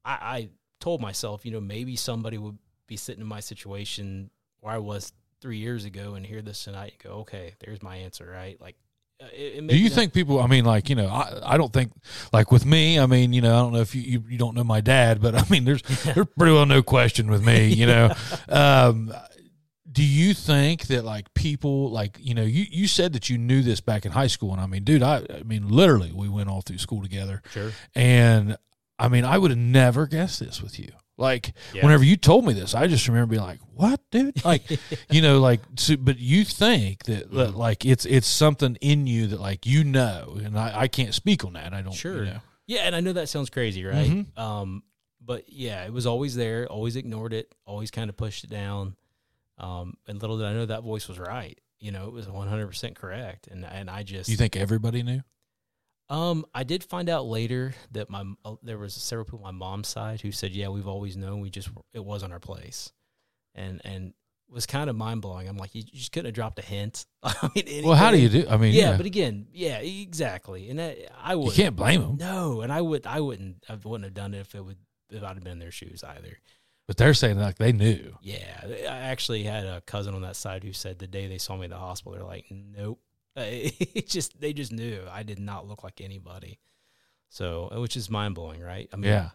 I, I told myself, you know, maybe somebody would be sitting in my situation where I was three years ago and hear this tonight and go, okay, there's my answer, right? Like, it, it Do you think people? I mean, like you know, I, I don't think like with me. I mean, you know, I don't know if you, you, you don't know my dad, but I mean, there's there's pretty well no question with me. You know, um, do you think that like people like you know you you said that you knew this back in high school, and I mean, dude, I I mean, literally, we went all through school together, Sure. and I mean, I would have never guessed this with you. Like Yeah. whenever you told me this, I just remember being like, "What, dude?" Like, you know, like. So, but you think that, that Mhm. like it's it's something in you that like you know, and I, I can't speak on that. I don't. Sure. You know. Yeah, and I know that sounds crazy, right? Mhm. Um, but yeah, it was always there. Always ignored it. Always kind of pushed it down. Um, and little did I know that voice was right. You know, it was one hundred percent correct. And and I just You think everybody knew? Um, I did find out later that my uh, there was several people on my mom's side who said, "Yeah, we've always known. We just it wasn't our place," and and it was kind of mind blowing. I'm like, you just couldn't have dropped a hint. I mean, Well, how do you do? I mean, Yeah, yeah, but again, yeah, exactly. And that, I you would can't blame them. no, and I would I wouldn't I wouldn't have done it if it would if I'd have been in their shoes either. But they're saying like they knew. Yeah, I actually had a cousin on that side who said the day they saw me at the hospital, they're like, "Nope." Uh, It just they just knew I did not look like anybody. So, uh, which is mind blowing, right? I mean, Yeah,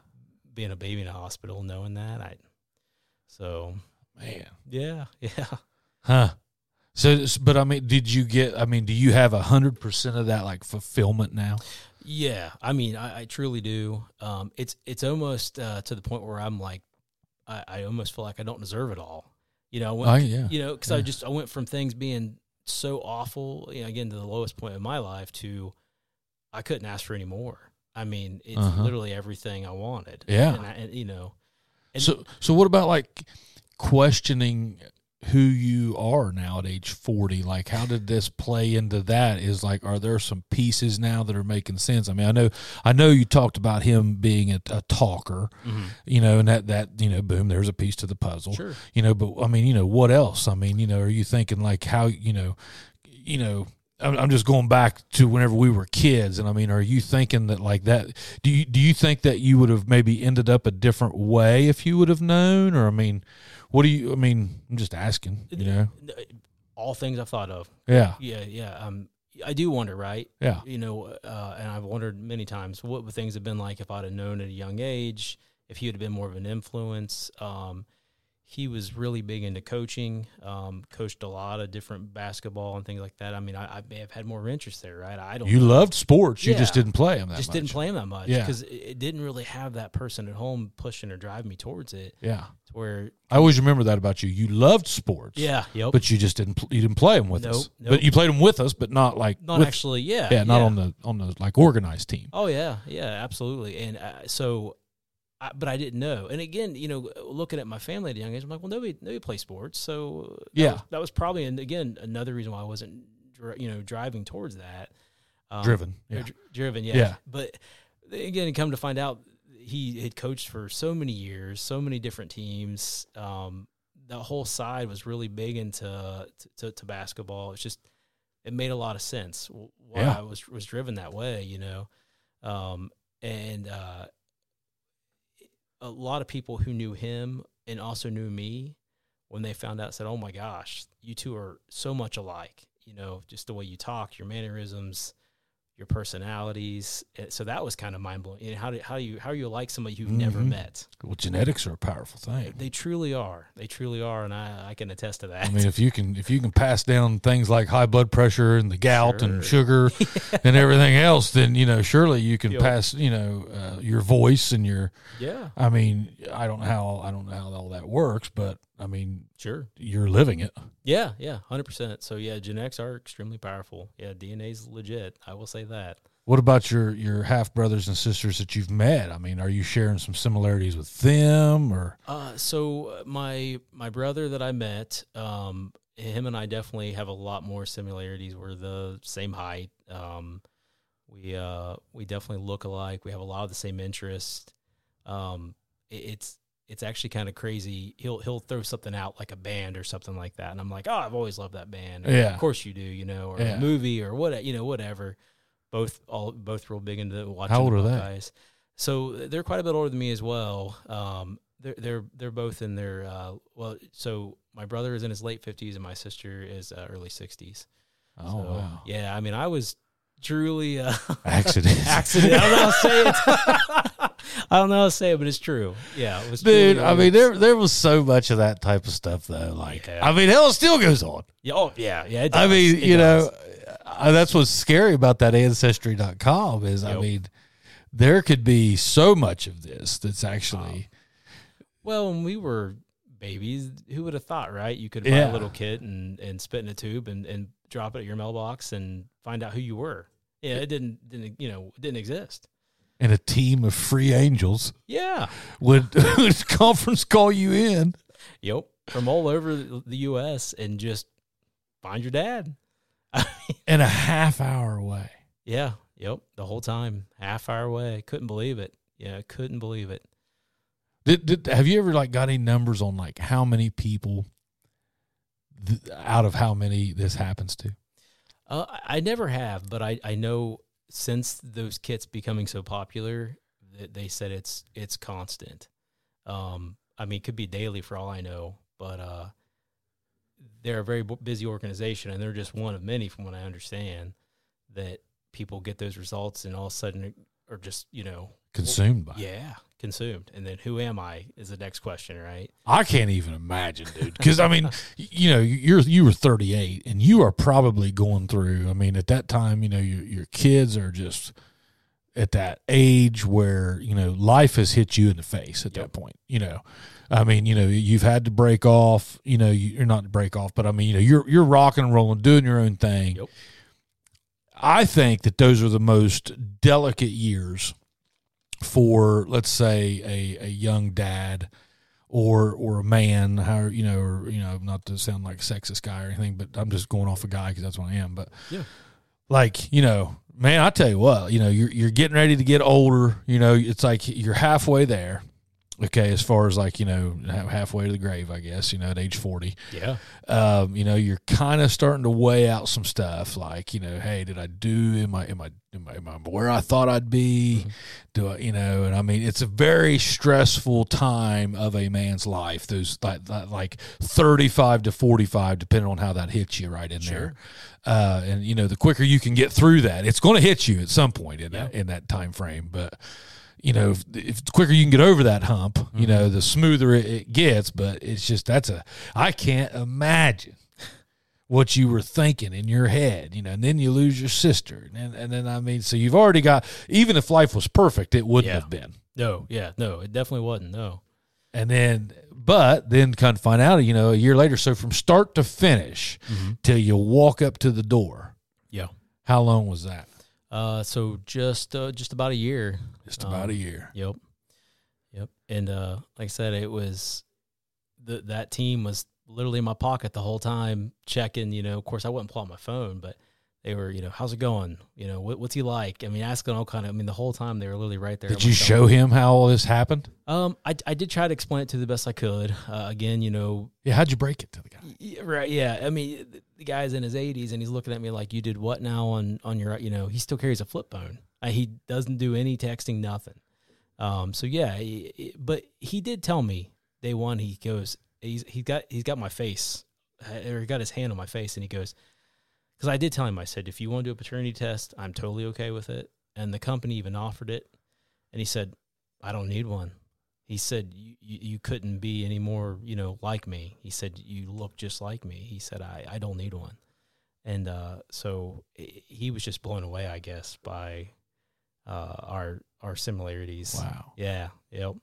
being a baby in a hospital, knowing that, I. So man, yeah, yeah. huh? So, but I mean, did you get? I mean, do you have a hundred percent of that like fulfillment now? Yeah, I mean, I, I truly do. Um, it's it's almost uh, to the point where I'm like, I, I almost feel like I don't deserve it all. You know, when, Oh, yeah. you know, because I just I went from things being so awful, you know, again to the lowest point in my life to I couldn't ask for any more. I mean, it's Uh-huh. literally everything I wanted. Yeah. and, I, and you know, and so, so what about like questioning who you are now at age 40 like how did this play into that? Is like are there some pieces now that are making sense? I mean i know i know you talked about him being a, a talker Mhm. you know and that that you know boom there's a piece to the puzzle. Sure, you know but i mean you know what else? I mean you know are you thinking like how you know you know I'm I'm just going back to whenever we were kids, and I mean, are you thinking that like that? Do you do you think that you would have maybe ended up a different way if you would have known, or I mean, what do you? I mean, I'm just asking, you know? all things I've thought of. Yeah, Yeah, yeah. Um, I do wonder, right? yeah, you know, uh, and I've wondered many times what would things have been like if I'd have known at a young age, if he would have been more of an influence. Um, he was really big into coaching. Um, coached a lot of different basketball and things like that. I mean, I, I may have had more interest there, right? I don't. You loved sports, you just didn't play them that just much. didn't play them that much Yeah. because it, it didn't really have that person at home pushing or driving me towards it. Yeah, To where, I always remember that about you. You loved sports. yeah, yep, but you just didn't you didn't play them with us. Nope, nope. But you played them with us, but not like not with, actually, yeah, yeah, not on the on the like organized team. Oh yeah, yeah, absolutely. And uh, so, I, but I didn't know. And again, you know, looking at my family at a young age, I'm like, well, nobody, nobody plays sports, so that Yeah. was, that was probably, and again, another reason why I wasn't, you know, driving towards that. Um, Driven, yeah. dri- driven, yeah. Yeah. But again, come to find out, he had coached for so many years, so many different teams. Um, the whole side was really big into to, to basketball. It's just it made a lot of sense why Yeah. I was was driven that way, you know. Um, and uh, a lot of people who knew him and also knew me when they found out said, "Oh my gosh, you two are so much alike." You know, just the way you talk, your mannerisms, your personalities. Uh, So that was kind of mind blowing. You know, how do how do you how are you like somebody you've never Mhm. met? Well, genetics are a powerful thing. They truly are. They truly are, and I, I can attest to that. I mean, if you can if you can pass down things like high blood pressure and the gout and Sure. sugar and everything else, then you know surely you can Yep. pass you know uh, your voice and your. yeah, I mean, I don't know how I don't know how all that works, but I mean, sure. you're living it. Yeah, yeah, hundred percent. So yeah, genetics are extremely powerful. Yeah, DNA's legit. I will say that. What about your your half brothers and sisters that you've met? I mean, are you sharing some similarities with them or? Uh, so uh, my my brother that I met, um, him and I definitely have a lot more similarities. We're the same height. Um, we uh, we definitely look alike. We have a lot of the same interests. Um, it- it's it's actually kind of crazy. He'll he'll throw something out like a band or something like that, and I'm like, oh, I've always loved that band. Or, Yeah. of course you do. You know, or Yeah. a movie or what you know, whatever. Both all both real big into watching. How old the are they? Buckeyes. So they're quite a bit older than me as well. Um, they're they're they're both in their uh, well. So my brother is in his late fifties and my sister is uh, early sixties. Oh so, wow! Yeah, I mean, I was truly uh, Accident. accident. I don't know how to say it. I don't know how to say it, but it's true. Yeah, it was. Dude, I I a- there there was so much of that type of stuff though. Like, Yeah. I mean, hell, it still goes on. Yeah, oh yeah, yeah. I mean, It you does. know, uh, that's what's scary about that ancestry.com is I mean, there could be so much of this that's actually Well, when we were babies, who would have thought, right? You could buy Yeah. a little kit and, and spit in a tube and, and drop it at your mailbox and find out who you were. Yeah, it didn't didn't you know it didn't exist. And a team of free angels Yeah. would, would conference call you in. Yep. From all over the U.S. and just find your dad. And a half hour away. Yeah. Yep. The whole time, half hour away. Couldn't believe it. Yeah, couldn't believe it. Did, did have you ever like got any numbers on like how many people th- out of how many this happens to? Uh, I I never have, but I, I know since those kits becoming so popular, that they said it's it's constant. Um, I mean, it could be daily for all I know, but uh, they're a very bu- busy organization, and they're just one of many, from what I understand, that people get those results and all of a sudden are just you know Consumed by. it. yeah consumed, and then who am I is the next question, right? I can't even imagine, dude. Because I mean, you know, you're you were 38, and you are probably going through. I mean, at that time, you know, your your kids are just at that age where you know life has hit you in the face at that point. You know, I mean, you know, you've had to break off. You know, you- you're not to break off, but I mean, you know, you're you're rocking and rolling, doing your own thing. Yep. I think that those are the most delicate years for, let's say, a, a young dad or or a man, how you know, or you know, not to sound like a sexist guy or anything, but I'm just going off a guy because that's what I am. But Yeah. like you know, man, I tell you what, you know, you're you're getting ready to get older. You know, it's like you're halfway there. Okay, as far as like you know, halfway to the grave, I guess. You know, at age forty, Yeah, um, you know, you're kind of starting to weigh out some stuff. Like, you know, hey, did I do? Am I? Am I? Am I, am I where I thought I'd be? Do I? You know? And I mean, it's a very stressful time of a man's life. Those like, like- like thirty five to forty five, depending on how that hits you right in there. Uh, and you know, the quicker you can get through that, it's going to hit you at some point in that in that time frame. But you know, if, if the quicker you can get over that hump, you know, the smoother it, it gets. But it's just that's a I can't imagine what you were thinking in your head, you know, and then you lose your sister, and and then I mean, so you've already got even if life was perfect, it wouldn't Yeah. have been. No, yeah, no, it definitely wasn't. No. And then, but then kind of find out, you know, a year later. So from start to finish till you walk up to the door, Yeah. how long was that? Uh, so just uh, just about a year. Just about Um, a year. Yep. Yep. And uh, like I said, it was the, that team was literally in my pocket the whole time, checking. You know, of course, I wouldn't pull out my phone, but they were, you know, how's it going? You know, what, what's he like? I mean, asking all kind of. I mean, the whole time they were literally right there. Did you show him how all this happened? Um, I I did try to explain it to the best I could. Uh, again, you know, Yeah, how'd you break it to the guy? Y- Right. Yeah. I mean, the- the guy's in his 80s and he's looking at me like, "You did what now on on your? You know, he still carries a flip phone. He doesn't do any texting, nothing. Um. So yeah, he- but he did tell me day one. He goes, he's he got he's got my face, uh, or he got his hand on my face, and he goes, because I did tell him. I said, if you want to do a paternity test, I'm totally okay with it. And the company even offered it, and he said, I don't need one. He said you, you, you couldn't be any more, you know, like me. He said you look just like me. He said I, I don't need one. And uh, so he was just blown away, I guess, by uh, our our similarities. Wow. Yeah. Yep.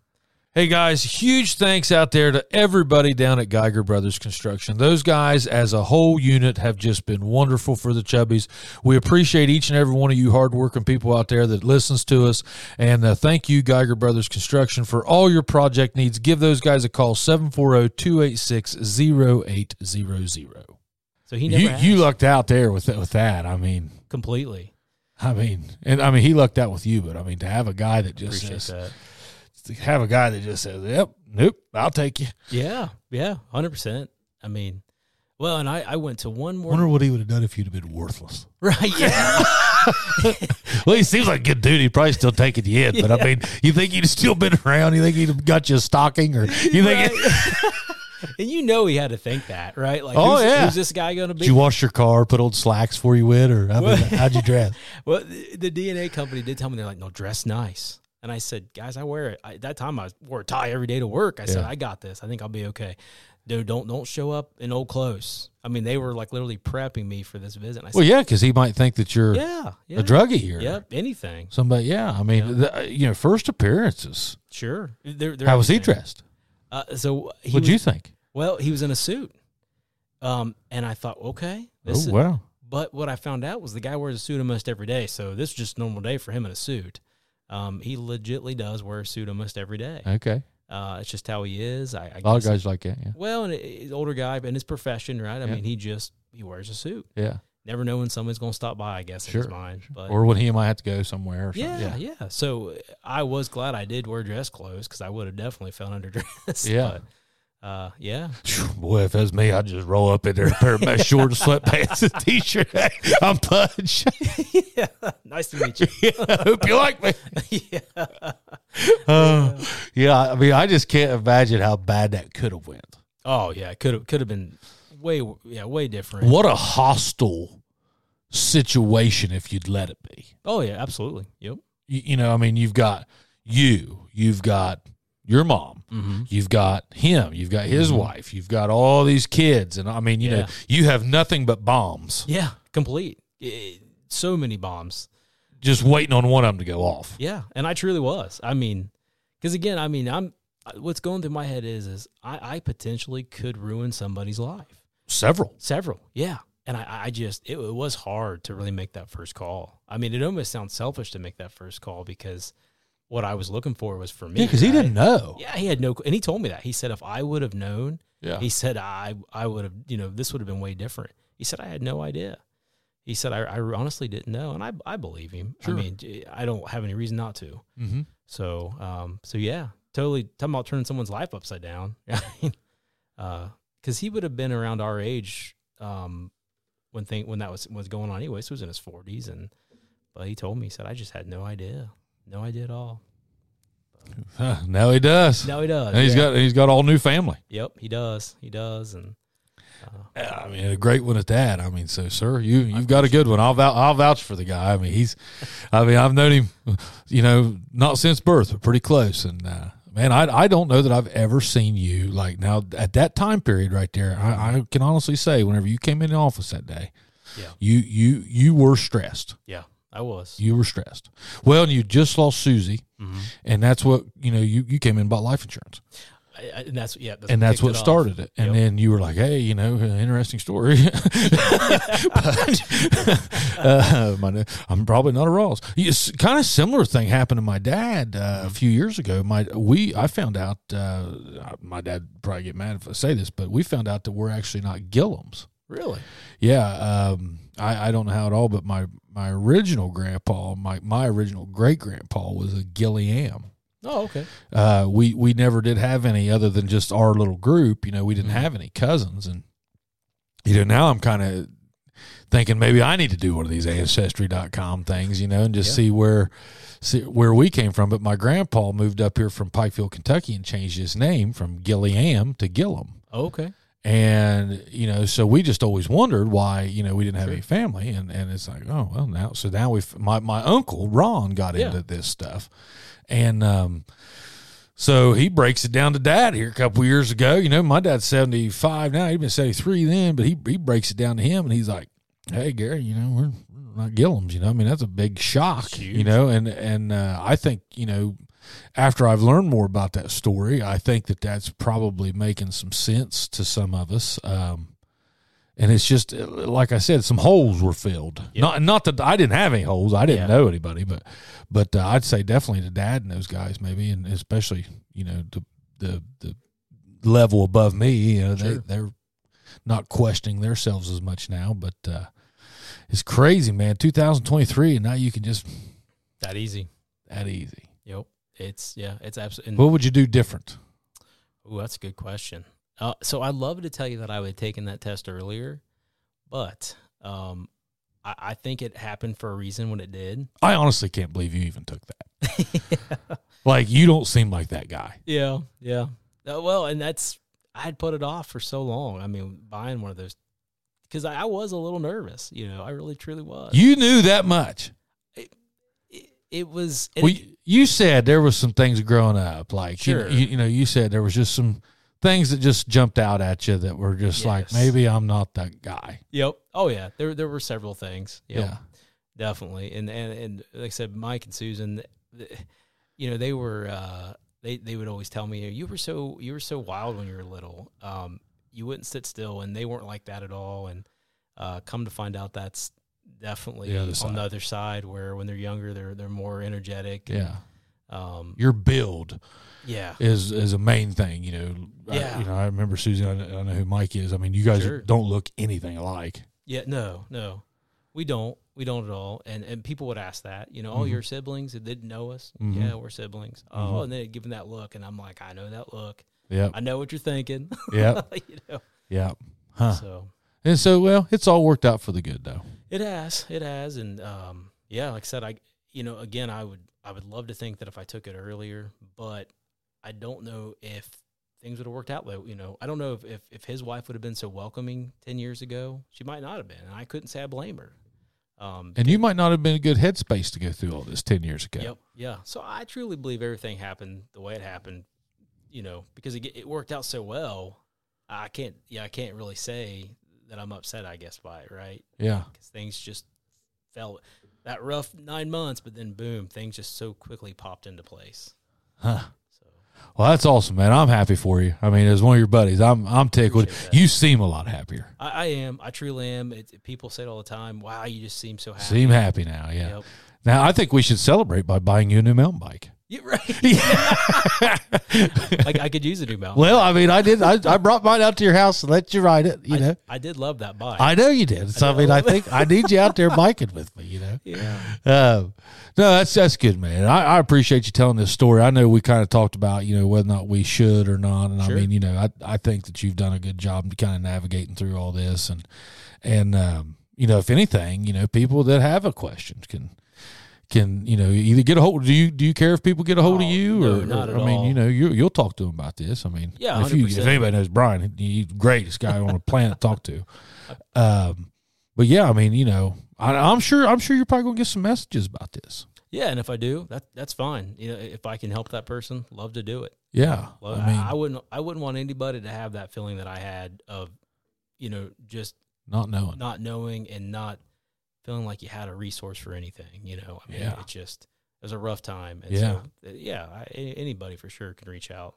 Hey guys, huge thanks out there to everybody down at Geiger Brothers Construction. Those guys, as a whole unit, have just been wonderful for the Chubbies. We appreciate each and every one of you hardworking people out there that listens to us. And uh, thank you, Geiger Brothers Construction, for all your project needs. Give those guys a call, oh, 740 286 0800. So he never You, you lucked out there with, with that. I mean, completely. I mean, and I mean, he lucked out with you, but I mean, to have a guy that just Appreciate says, that. to have a guy that just says, "Yep, nope, I'll take you." Yeah. Yeah. Hundred percent. I mean, well, and I, I went to one more. Wonder what he would have done if you'd have been worthless. right. Yeah. Well, he seems like a good dude. He'd probably still take it in, but I mean, you think he'd still been around? You think he'd have got you a stocking, or you think? And you know he had to think that, right? Like, Oh, who's, yeah. who's this guy going to be? Did you wash your car, put old slacks for you with, or I mean, how'd you dress? Well, the, the DNA company did tell me they're like, no, dress nice. And I said, guys, I wear it. I, at that time, I wore a tie every day to work. I said, I got this. I think I'll be okay. Dude, don't don't show up in old clothes. I mean, they were like literally prepping me for this visit. I said, Well, yeah, because he might think that you're yeah, yeah, a druggie here. Yep, anything. somebody. Yeah, I mean, the, uh, you know, first appearances. Sure. They're, they're How was he dressed? Uh, so What'd was, you think? Well, he was in a suit. Um, and I thought, okay, this Oh wow, But what I found out was the guy wears a suit almost every day. So this is just a normal day for him in a suit. Um, he legitly does wear a suit almost every day. okay. Uh, it's just how he is. I, I A lot of guys like that. Yeah, Well, and he's an older guy, but in his profession, right? I Yeah. mean, he just he wears a suit. yeah. Never know when somebody's going to stop by. I guess in Sure, his mind, but or when he might have to go somewhere. Or yeah, something. yeah, So I was glad I did wear dress clothes because I would have definitely felt underdressed. Yeah. But, uh, yeah. Boy, if was me, I'd just roll up in there, a pair of mesh shorts, sweatpants, and t-shirt. I'm Pudge. yeah. Nice to meet you. yeah, hope you like me. yeah. Uh, yeah, I mean, I just can't imagine how bad that could have went. Oh yeah. Could have could have been way yeah way different. What a hostile situation if you'd let it be. Oh yeah. Absolutely. Yep. You, you know, I mean, you've got you, you've got your mom, Mm-hmm. you've got him, you've got his wife, you've got all these kids, and I mean, you know, you have nothing but bombs, Yeah. Complete. Eh, so many bombs. just waiting on one of them to go off. Yeah, and I truly was. I mean, because again, I mean, I'm what's going through my head is is I, I potentially could ruin somebody's life. Several. Several, yeah. And I, I just it, it was hard to really make that first call. I mean, it almost sounds selfish to make that first call because what I was looking for was for me. Yeah, because he right? didn't know. Yeah, he had no, and he told me that. He said if I would have known, Yeah. he said I I would have, you know, this would have been way different. He said I had no idea. He said I, I honestly didn't know, and I I believe him. Sure. I mean, I don't have any reason not to. Mm-hmm. So, um, so yeah, totally talking about turning someone's life upside down. uh, because he would have been around our age, um, when thing when that was was going on. Anyways, he was in his forties, and but he told me he said I just had no idea, no idea at all. now he does. Now he does. And he's yeah. got he's got all new family. Yep, he does. He does, and I mean, a great one at that. I mean, so sir, you you've got a good one. I'll vouch, I'll vouch for the guy. I mean, he's, I mean, I've known him, you know, not since birth, but pretty close. And uh, man, I I don't know that I've ever seen you like now at that time period right there. I, I can honestly say, whenever you came in the office that day, Yeah. you you you were stressed. Yeah, I was. You were stressed. Well, and you just lost Susie, Mhm. and that's what you know. You you came in and bought life insurance and that's yeah, that's and that's what it started it. And Yep. then you were like, "Hey, you know, interesting story." but uh, my, I'm probably not a Ross. It's kind of similar thing happened to my dad uh, a few years ago. My we I found out. Uh, my dad probably get mad if I say this, but we found out that we're actually not Gillums. Really? Yeah, um, I, I don't know how at all, but my my original grandpa, my my original great grandpa was a Gilliam Oh, okay. uh, we we never did have any other than just our little group. You know, we didn't Mhm. have any cousins, and you know now I'm kind of thinking maybe I need to do one of these ancestry.com things, you know, and just Yeah. see where see where we came from. But my grandpa moved up here from Pikeville, Kentucky, and changed his name from Gilliam to Gillum. Oh, okay. And you know, so we just always wondered why you know we didn't have Sure. any family, and and it's like, oh well, now so now we my my uncle Ron got Yeah. into this stuff, and um, so he breaks it down to dad here a couple years ago. You know, my dad's seventy five now; he'd been seventy three then, but he he breaks it down to him, and he's like, hey Gary, you know we're, we're not Gillums, you know, I mean that's a big shock, you know, and and uh, I think you know after I've learned more about that story, I think that that's probably making some sense to some of us. Um, and it's just uh, like I said, some holes were filled. Yeah. Not not that I didn't have any holes. I didn't Yeah. know anybody, but but uh, I'd say definitely to Dad and those guys maybe, and especially you know the the the level above me. You know they Sure. they're not questioning themselves as much now, but uh, it's crazy, man. 2023, and now you can just That easy. that easy. Yep. It's yeah. It's absolutely. What would you do different? Oh, that's a good question. Uh, so I'd love to tell you that I would have taken that test earlier, but um, I, I think it happened for a reason when it did. I honestly can't believe you even took that. Like you don't seem like that guy. Yeah, yeah. Uh, well, and that's I had put it off for so long. I mean, buying one of those because I, I was a little nervous. You know, I really truly was. You knew that much. it, it was. and Well, you, you said there was some things growing up, like you- Sure. you, you know, you said there was just some things that just jumped out at you that were just like maybe I'm not that guy. Yep. Oh yeah. There there were several things. Yep. Yeah, definitely and and and like i said mike and susan you know they were uh they they would always tell me you were so you were so wild when you were little um you wouldn't sit still and they weren't like that at all and uh come to find out that's definitely The on side. the other side where when they're younger they're they're more energetic and, yeah. um Your build yeah is is a main thing. You know. I, Yeah. you know, I remember Susie. I I know who Mike is. I mean, you guys Sure. don't look anything alike. yeah no no we don't we don't at all and and people would ask that you know oh Mhm. your siblings that didn't know us Mhm. yeah we're siblings oh Mhm. and then they'd give them that look and i'm like i know that look Yep. I know what you're thinking. Yep. you know. Yep. Huh. So And so, well, it's all worked out for the good, though. it has, it has, and um, yeah, like I said, I, you know, again, I would, I would love to think that if I took it earlier, but I don't know if things would have worked out. Though, you know, I don't know if, if if his wife would have been so welcoming ten years ago. She might not have been, and I couldn't say I blame her. Um, And you might not have been in a good headspace to go through all this ten years ago. Yep. Yeah. So I truly believe everything happened the way it happened, you know, because it, it worked out so well. I can't, yeah, I can't really say that I'm upset, I guess, by it, right? Yeah. Because things just felt that rough nine months, but then boom, things just so quickly popped into place. Huh. Well, that's awesome, man. I'm happy for you. I mean, as one of your buddies, I'm I'm tickled. You seem a lot happier. I, I am, I truly am. It, people say it all the time, wow, you just seem so happy. Seem happy now, yeah. Yep. Now I think we should celebrate by buying you a new mountain bike. Yeah, right. I, I could use a new mount. well, I mean, I did. I, I brought mine out to your house and let you ride it. You I, know, I did love that bike. I know you did. So I, mean, I think I need you out there biking with me. You know. yeah. Um, no, that's that's good, man. I, I appreciate you telling this story. I know we kind of talked about you know whether or not we should or not, and Sure. I mean you know I I think that you've done a good job to kind of navigating through all this, and and um, you know if anything, you know people that have a question can can you know either get a hold. Do you do you care if people get a hold Oh, of you or, not or- I mean all. you know you you'll talk to them about this. I mean Yeah, if you if anybody knows Brian, he's the greatest guy on the planet to talk to. Um, but yeah, I mean you know I, I'm sure I'm sure you're probably gonna get some messages about this. Yeah, and if I do, that that's fine. You know, if I can help that person, love to do it. Yeah, Well, I mean I, I wouldn't I wouldn't want anybody to have that feeling that I had of, you know, just not knowing. not knowing and not feeling like you had a resource for anything. You know, I mean, Yeah. it just it was a rough time. And Yeah. so, uh, yeah, I, a- anybody for sure can reach out.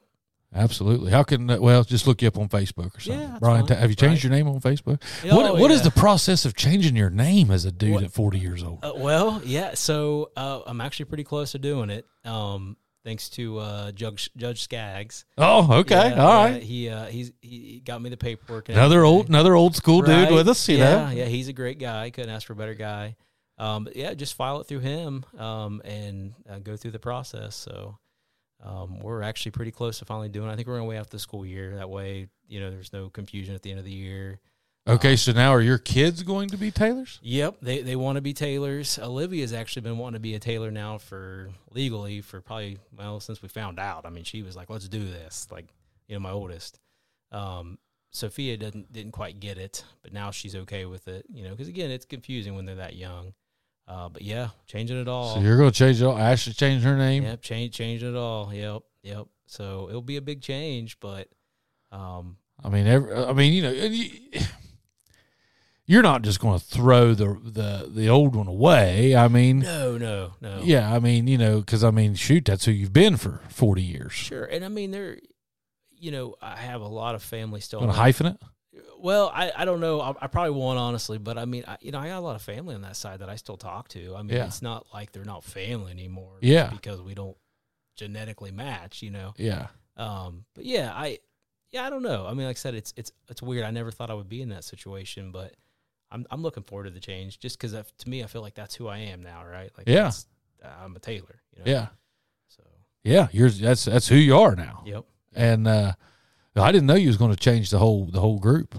Absolutely. How can uh, well just look you up on Facebook or something? Yeah, Brian, fine. have you changed Brian. your name on Facebook? Oh, what What is yeah. the process of changing your name as a dude What- at 40 years old? Uh, well, yeah. So uh, I'm actually pretty close to doing it. Um, thanks to uh, Judge Judge Skaggs. oh, okay. Yeah, All yeah. He uh, he's he got me the paperwork. And Another old another old school dude with us, you yeah, know. Yeah, he's a great guy. Couldn't ask for a better guy. Um, but yeah, just file it through him um, and uh, go through the process. So um, we're actually pretty close to finally doing. it. I think we're going to wait out the school year. That way, you know, there's no confusion at the end of the year. Okay, so now are your kids going to be Taylors? Yep, they they want to be Taylors. Olivia's actually been wanting to be a Taylor now for legally for probably well since we found out. I mean, she was like, "Let's do this." Like, you know, my oldest. Um, Sophia didn't didn't quite get it, but now she's okay with it. You know, because again, it's confusing when they're that young. Uh, but yeah, changing it all. So you're going to change it all. Ashley changed her name. Yep, change changing it all. Yep, yep. So it'll be a big change, but um, I mean, every, I mean, you know, you're not just going to throw the the the old one away. I mean, no, no, no. yeah, I mean, you know, because I mean, shoot, that's who you've been for 40 years. Sure, and I mean, there, you know, I have a lot of family still. Going to on- hyphen it? Well, I, I don't know. I, I probably won't honestly, but I mean, I, you know, I got a lot of family on that side that I still talk to. I mean, Yeah. it's not like they're not family anymore. Yeah. because we don't genetically match. You know. Yeah. Um, but yeah, I, yeah, I don't know. I mean, like I said, it's it's it's weird. I never thought I would be in that situation, but I'm I'm looking forward to the change just because to me, I feel like that's who I am now, right? Like, Yeah. that's- I'm a Taylor. You know? Yeah. So, Yeah. You're that's that's who you are now. yep. And uh, I didn't know you was going to change the whole the whole group.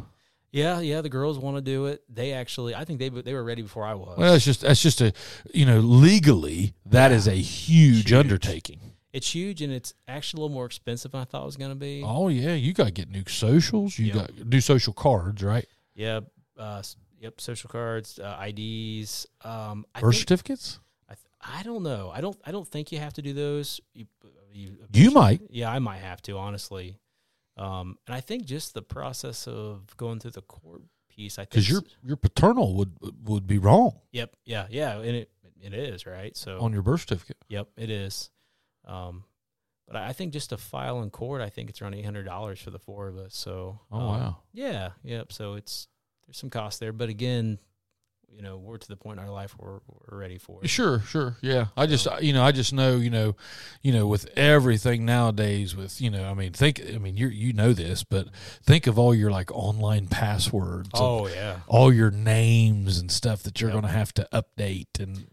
Yeah, yeah. The girls want to do it. They actually, I think they they were ready before I was. Well, it's just that's just a you know legally that is a huge, Huge. undertaking. It's huge and it's actually a little more expensive than I thought it was going to be. Oh yeah, you got to get new socials. You Yep. got new social cards, right? Yeah. Uh, yep. Social cards, uh, IDs. Um, I, Birth think, certificates. I, th- I don't know. I don't. I don't think you have to do those. You, you, You might. Yeah, I might have to honestly. Um, and I think just the process of going through the court piece. I think because your your paternal would would be wrong Yep. Yeah. Yeah. And it it is right. So on your birth certificate. Yep, it is. Um, but I I think just to file in court, I think it's around eight hundred dollars for the four of us. So, Oh um, wow. yeah, yep. So it's there's some cost there, but again, you know, we're to the point in our life where we're ready for it. Sure, sure, yeah. I just, you know, I just know, you know, you know, with everything nowadays, with you know, I mean, think, I mean, you you know this, but think of all your like online passwords, Oh yeah, all your names and stuff that you're Yep. going to have to update, and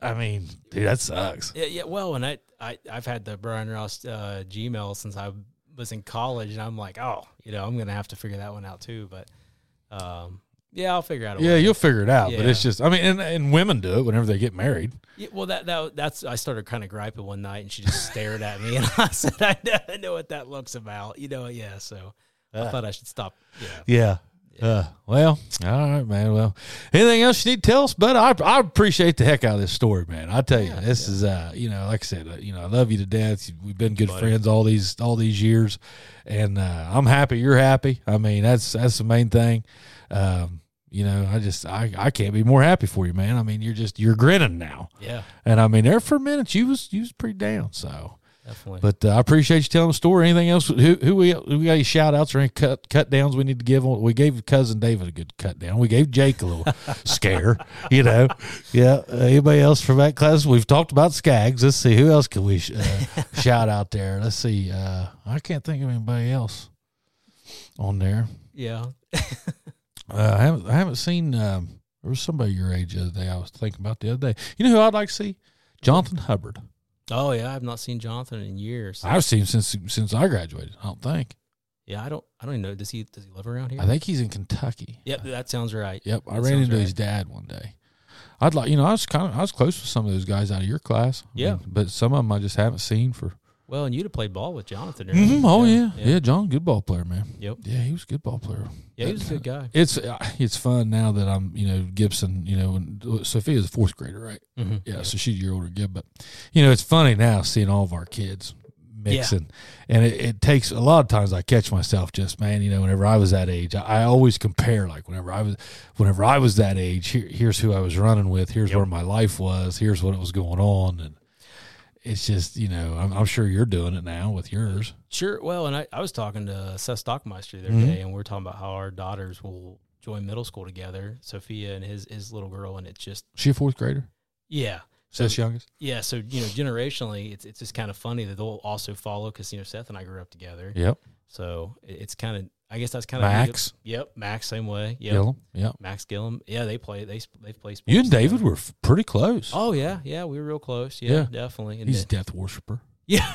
I mean, dude, that sucks. yeah, yeah. Well, and I, I I've had the Brian Ross uh, Gmail since I was in college, and I'm like, oh, you know, I'm gonna have to figure that one out too. But, um, yeah, I'll figure out. Yeah, way. you'll figure it out, but it's just, I mean, and, and women do it whenever they get married. Yeah, well, that that that's I started kind of griping one night, and she just stared at me, and I said, "I know, I know what that looks about." You know, yeah. So I Uh. thought I should stop. Yeah. Yeah. Uh, well, all right, man. Well, anything else you need to tell us? But I, I appreciate the heck out of this story, man. I tell you, Yeah, this is, uh, you know, like I said, uh, you know, I love you to death. We've been good Buddy. friends all these, all these years, and uh, I'm happy you're happy. I mean, that's that's the main thing. Um, you know, I just, I, I can't be more happy for you, man. I mean, you're just, you're grinning now, Yeah, and I mean, there for a minute you was, you was pretty down, so. Definitely. But uh, I appreciate you telling the story. Anything else? Who who we who we got any shout outs or any cut cut downs we need to give? We gave cousin David a good cut down. We gave Jake a little scare. You know, yeah. Uh, anybody else from that class? We've talked about Skaggs. Let's see who else can we sh- uh, shout out there. Let's see. Uh, I can't think of anybody else on there. yeah. Uh, I haven't I haven't seen. Um, there was somebody your age the other day. I was thinking about the other day. You know who I'd like to see? Jonathan Hubbard. Oh yeah, I've not seen Jonathan in years. I've seen him since since I graduated. I don't think. yeah, I don't. I don't even know. Does he? Does he live around here? I think he's in Kentucky. Yep, that sounds right. Yep. I That ran into right. his dad one day. I'd like you know I was kind of I was close with some of those guys out of your class. I Yeah. mean, but some of them I just haven't seen for. Well, and you'd have played ball with Jonathan. Mhm, Oh yeah. yeah, John, good ball player, man. Yep. Yeah, he was a good ball player. Yeah, he was a good guy. It's uh, it's fun now that I'm you know Gibson. You know, Sophia's a fourth grader, right? Mhm. Yeah, so she's a year older, Gib. But you know, it's funny now seeing all of our kids mixing, and it, it takes a lot of times. I catch myself just man, you know, whenever I was that age, I, I always compare. Like whenever I was, whenever I was that age, here, here's who I was running with. Here's where my life was. Here's what it was going on, and it's just you know, I'm, I'm sure you're doing it now with yours. Sure. Well, and I, I was talking to Seth Stockmeister the other Mhm. day, and we are talking about how our daughters will join middle school together, Sophia and his his little girl, and it's just She a fourth grader, yeah. Seth's youngest. Yeah, so you know, generationally, it's it's just kind of funny that they'll also follow because you know Seth and I grew up together, Yep, so it- it's kind of I guess that's kind of Max. Yep, Max same way. Yep, Gillum. Yep. Max Gillum. Yeah, they play. They they've played. You and David were f- pretty close. Oh yeah, yeah, we were real close. Yeah, Yeah. definitely. And He's a death worshiper. yeah,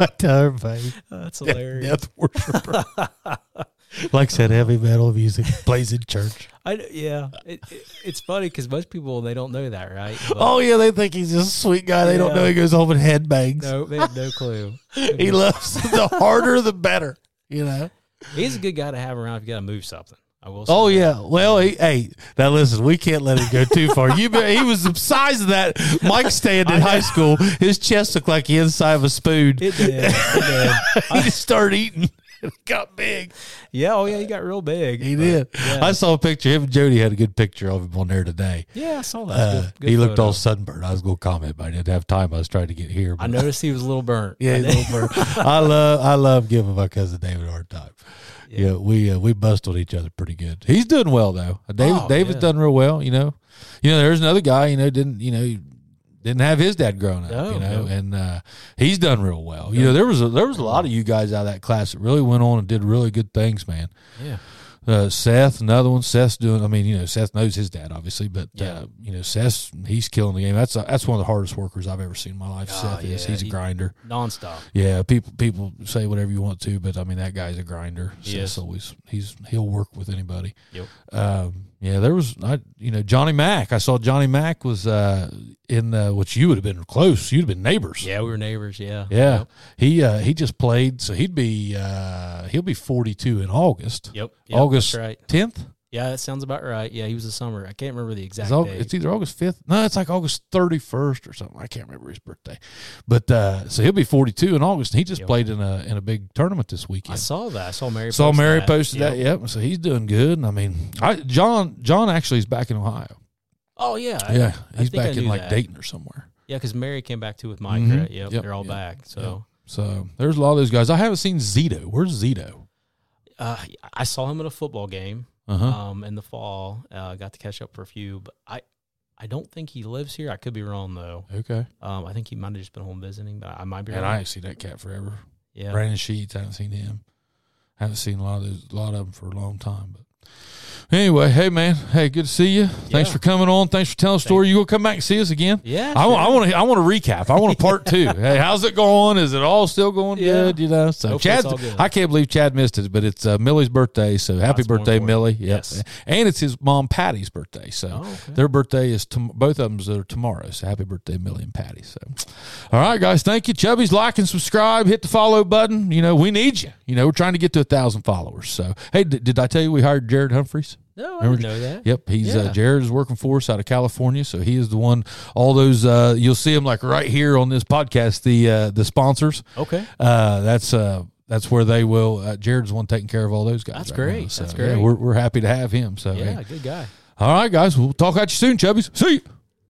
I tell everybody. Oh, that's hilarious. Death worshiper. Likes said, heavy metal music. Plays in church. I yeah, it, it, it's funny because most people they don't know that, right? But Oh yeah, they think he's just a sweet guy. They don't know he goes home and headbangs. no, they have no clue. He loves the harder the better. You know. He's a good guy to have around if you got to move something. I will. Oh, say Oh that. yeah. Well, he, hey, now listen, we can't let him go too far. You, he was the size of that mic stand in high school. His chest looked like the inside of a spoon. it did. It did. he just started eating. Got big. Yeah. Oh yeah, he got real big. He did. Yeah. I saw a picture. Him and Jody had a good picture of him on there today. yeah, I saw that. Uh, Good- good he looked photo. all sunburned. I was going to comment, but I didn't have time. I was trying to get here. But. I noticed he was a little burnt. Yeah, a little burnt. I love I love giving my cousin David a hard time. Yeah, Yeah. we uh, we bust on each other pretty good. He's doing well though. David Oh, David's yeah. done real well. You know, you know. There's another guy. You know, didn't you know didn't have his dad growing up. No, you know, no. and uh, he's done real well. You know, there was a, there was a lot of you guys out of that class that really went on and did really good things, man. yeah. Uh, Seth, another one. Seth's doing. I mean, you know, Seth knows his dad, obviously, but Yeah. uh, you know, Seth, he's killing the game. That's that's one of the hardest workers I've ever seen in my life. Oh, Seth is. He's a he- grinder. Nonstop. Yeah, people people say whatever you want to, but I mean that guy's a grinder. He Seth's always he's he'll work with anybody. Yep. Um, yeah, there was I you know Johnny Mack. I saw Johnny Mack was uh, in uh, which you would have been close. You'd have been neighbors. Yeah, we were neighbors. Yeah. Yeah, Yep. he uh, he just played, so he'd be uh, he'll be forty two in August. Yep. yep August That's right. tenth. Yeah, that sounds about right. Yeah, he was a summer. I can't remember the exact It's, it's either August fifth. No, it's like August thirty first or something. I can't remember his birthday, but uh, so he'll be forty two in August. And he just Yep. played in a in a big tournament this weekend. I saw that. I saw Mary. Saw post Mary that. posted Yep. that. Yep. So he's doing good. And I mean, I John John actually is back in Ohio. Oh yeah. Yeah, I he's I back in like that. Dayton or somewhere. Yeah, because Mary came back too with Mike. Mhm. Right? Yep, Yep, They're all back. So So there's a lot of those guys. I haven't seen Zito. Where's Zito? Uh, I saw him at a football game Uh huh. um, in the fall. Uh, got to catch up for a few, but I, I don't think he lives here. I could be wrong though. okay. Um, I think he might have just been home visiting, but I might be And wrong. I ain't seen that cat forever. yeah. Brandon Sheets. I haven't seen him. haven't seen a lot of those, a lot of them for a long time. But anyway, hey man, hey, good to see you. Thanks Yeah. for coming on. Thanks for telling a story. You gonna come back and see us again? Yeah, I, sure. want to. I want to recap. I want a part two. hey, how's it going? Is it all still going Yeah. good? You know. So Chad, it's all good. I can't believe Chad missed it, but it's uh, Millie's birthday. So happy That's birthday. Millie. Yep. Yes. And it's his mom Patty's birthday. So Oh, okay. their birthday is tom- both of them are tomorrow. So happy birthday, Millie and Patty. So, all right, guys, thank you. Chubby's like and subscribe. Hit the follow button. You know we need you. You know we're trying to get to a thousand followers. So hey, d- did I tell you we hired Jared Humphreys? No, I Remember- didn't know that. Yep, he's uh, Jared is working for us out of California, so he is the one. All those uh, you'll see him like right here on this podcast. The uh, the sponsors. Okay. Uh, that's uh, that's where they will. Uh, Jared's the one taking care of all those guys. That's right great. So, That's yeah, great. we're we're happy to have him. So Yeah, good guy. all right, guys, we'll talk at you soon, Chubbies. See you.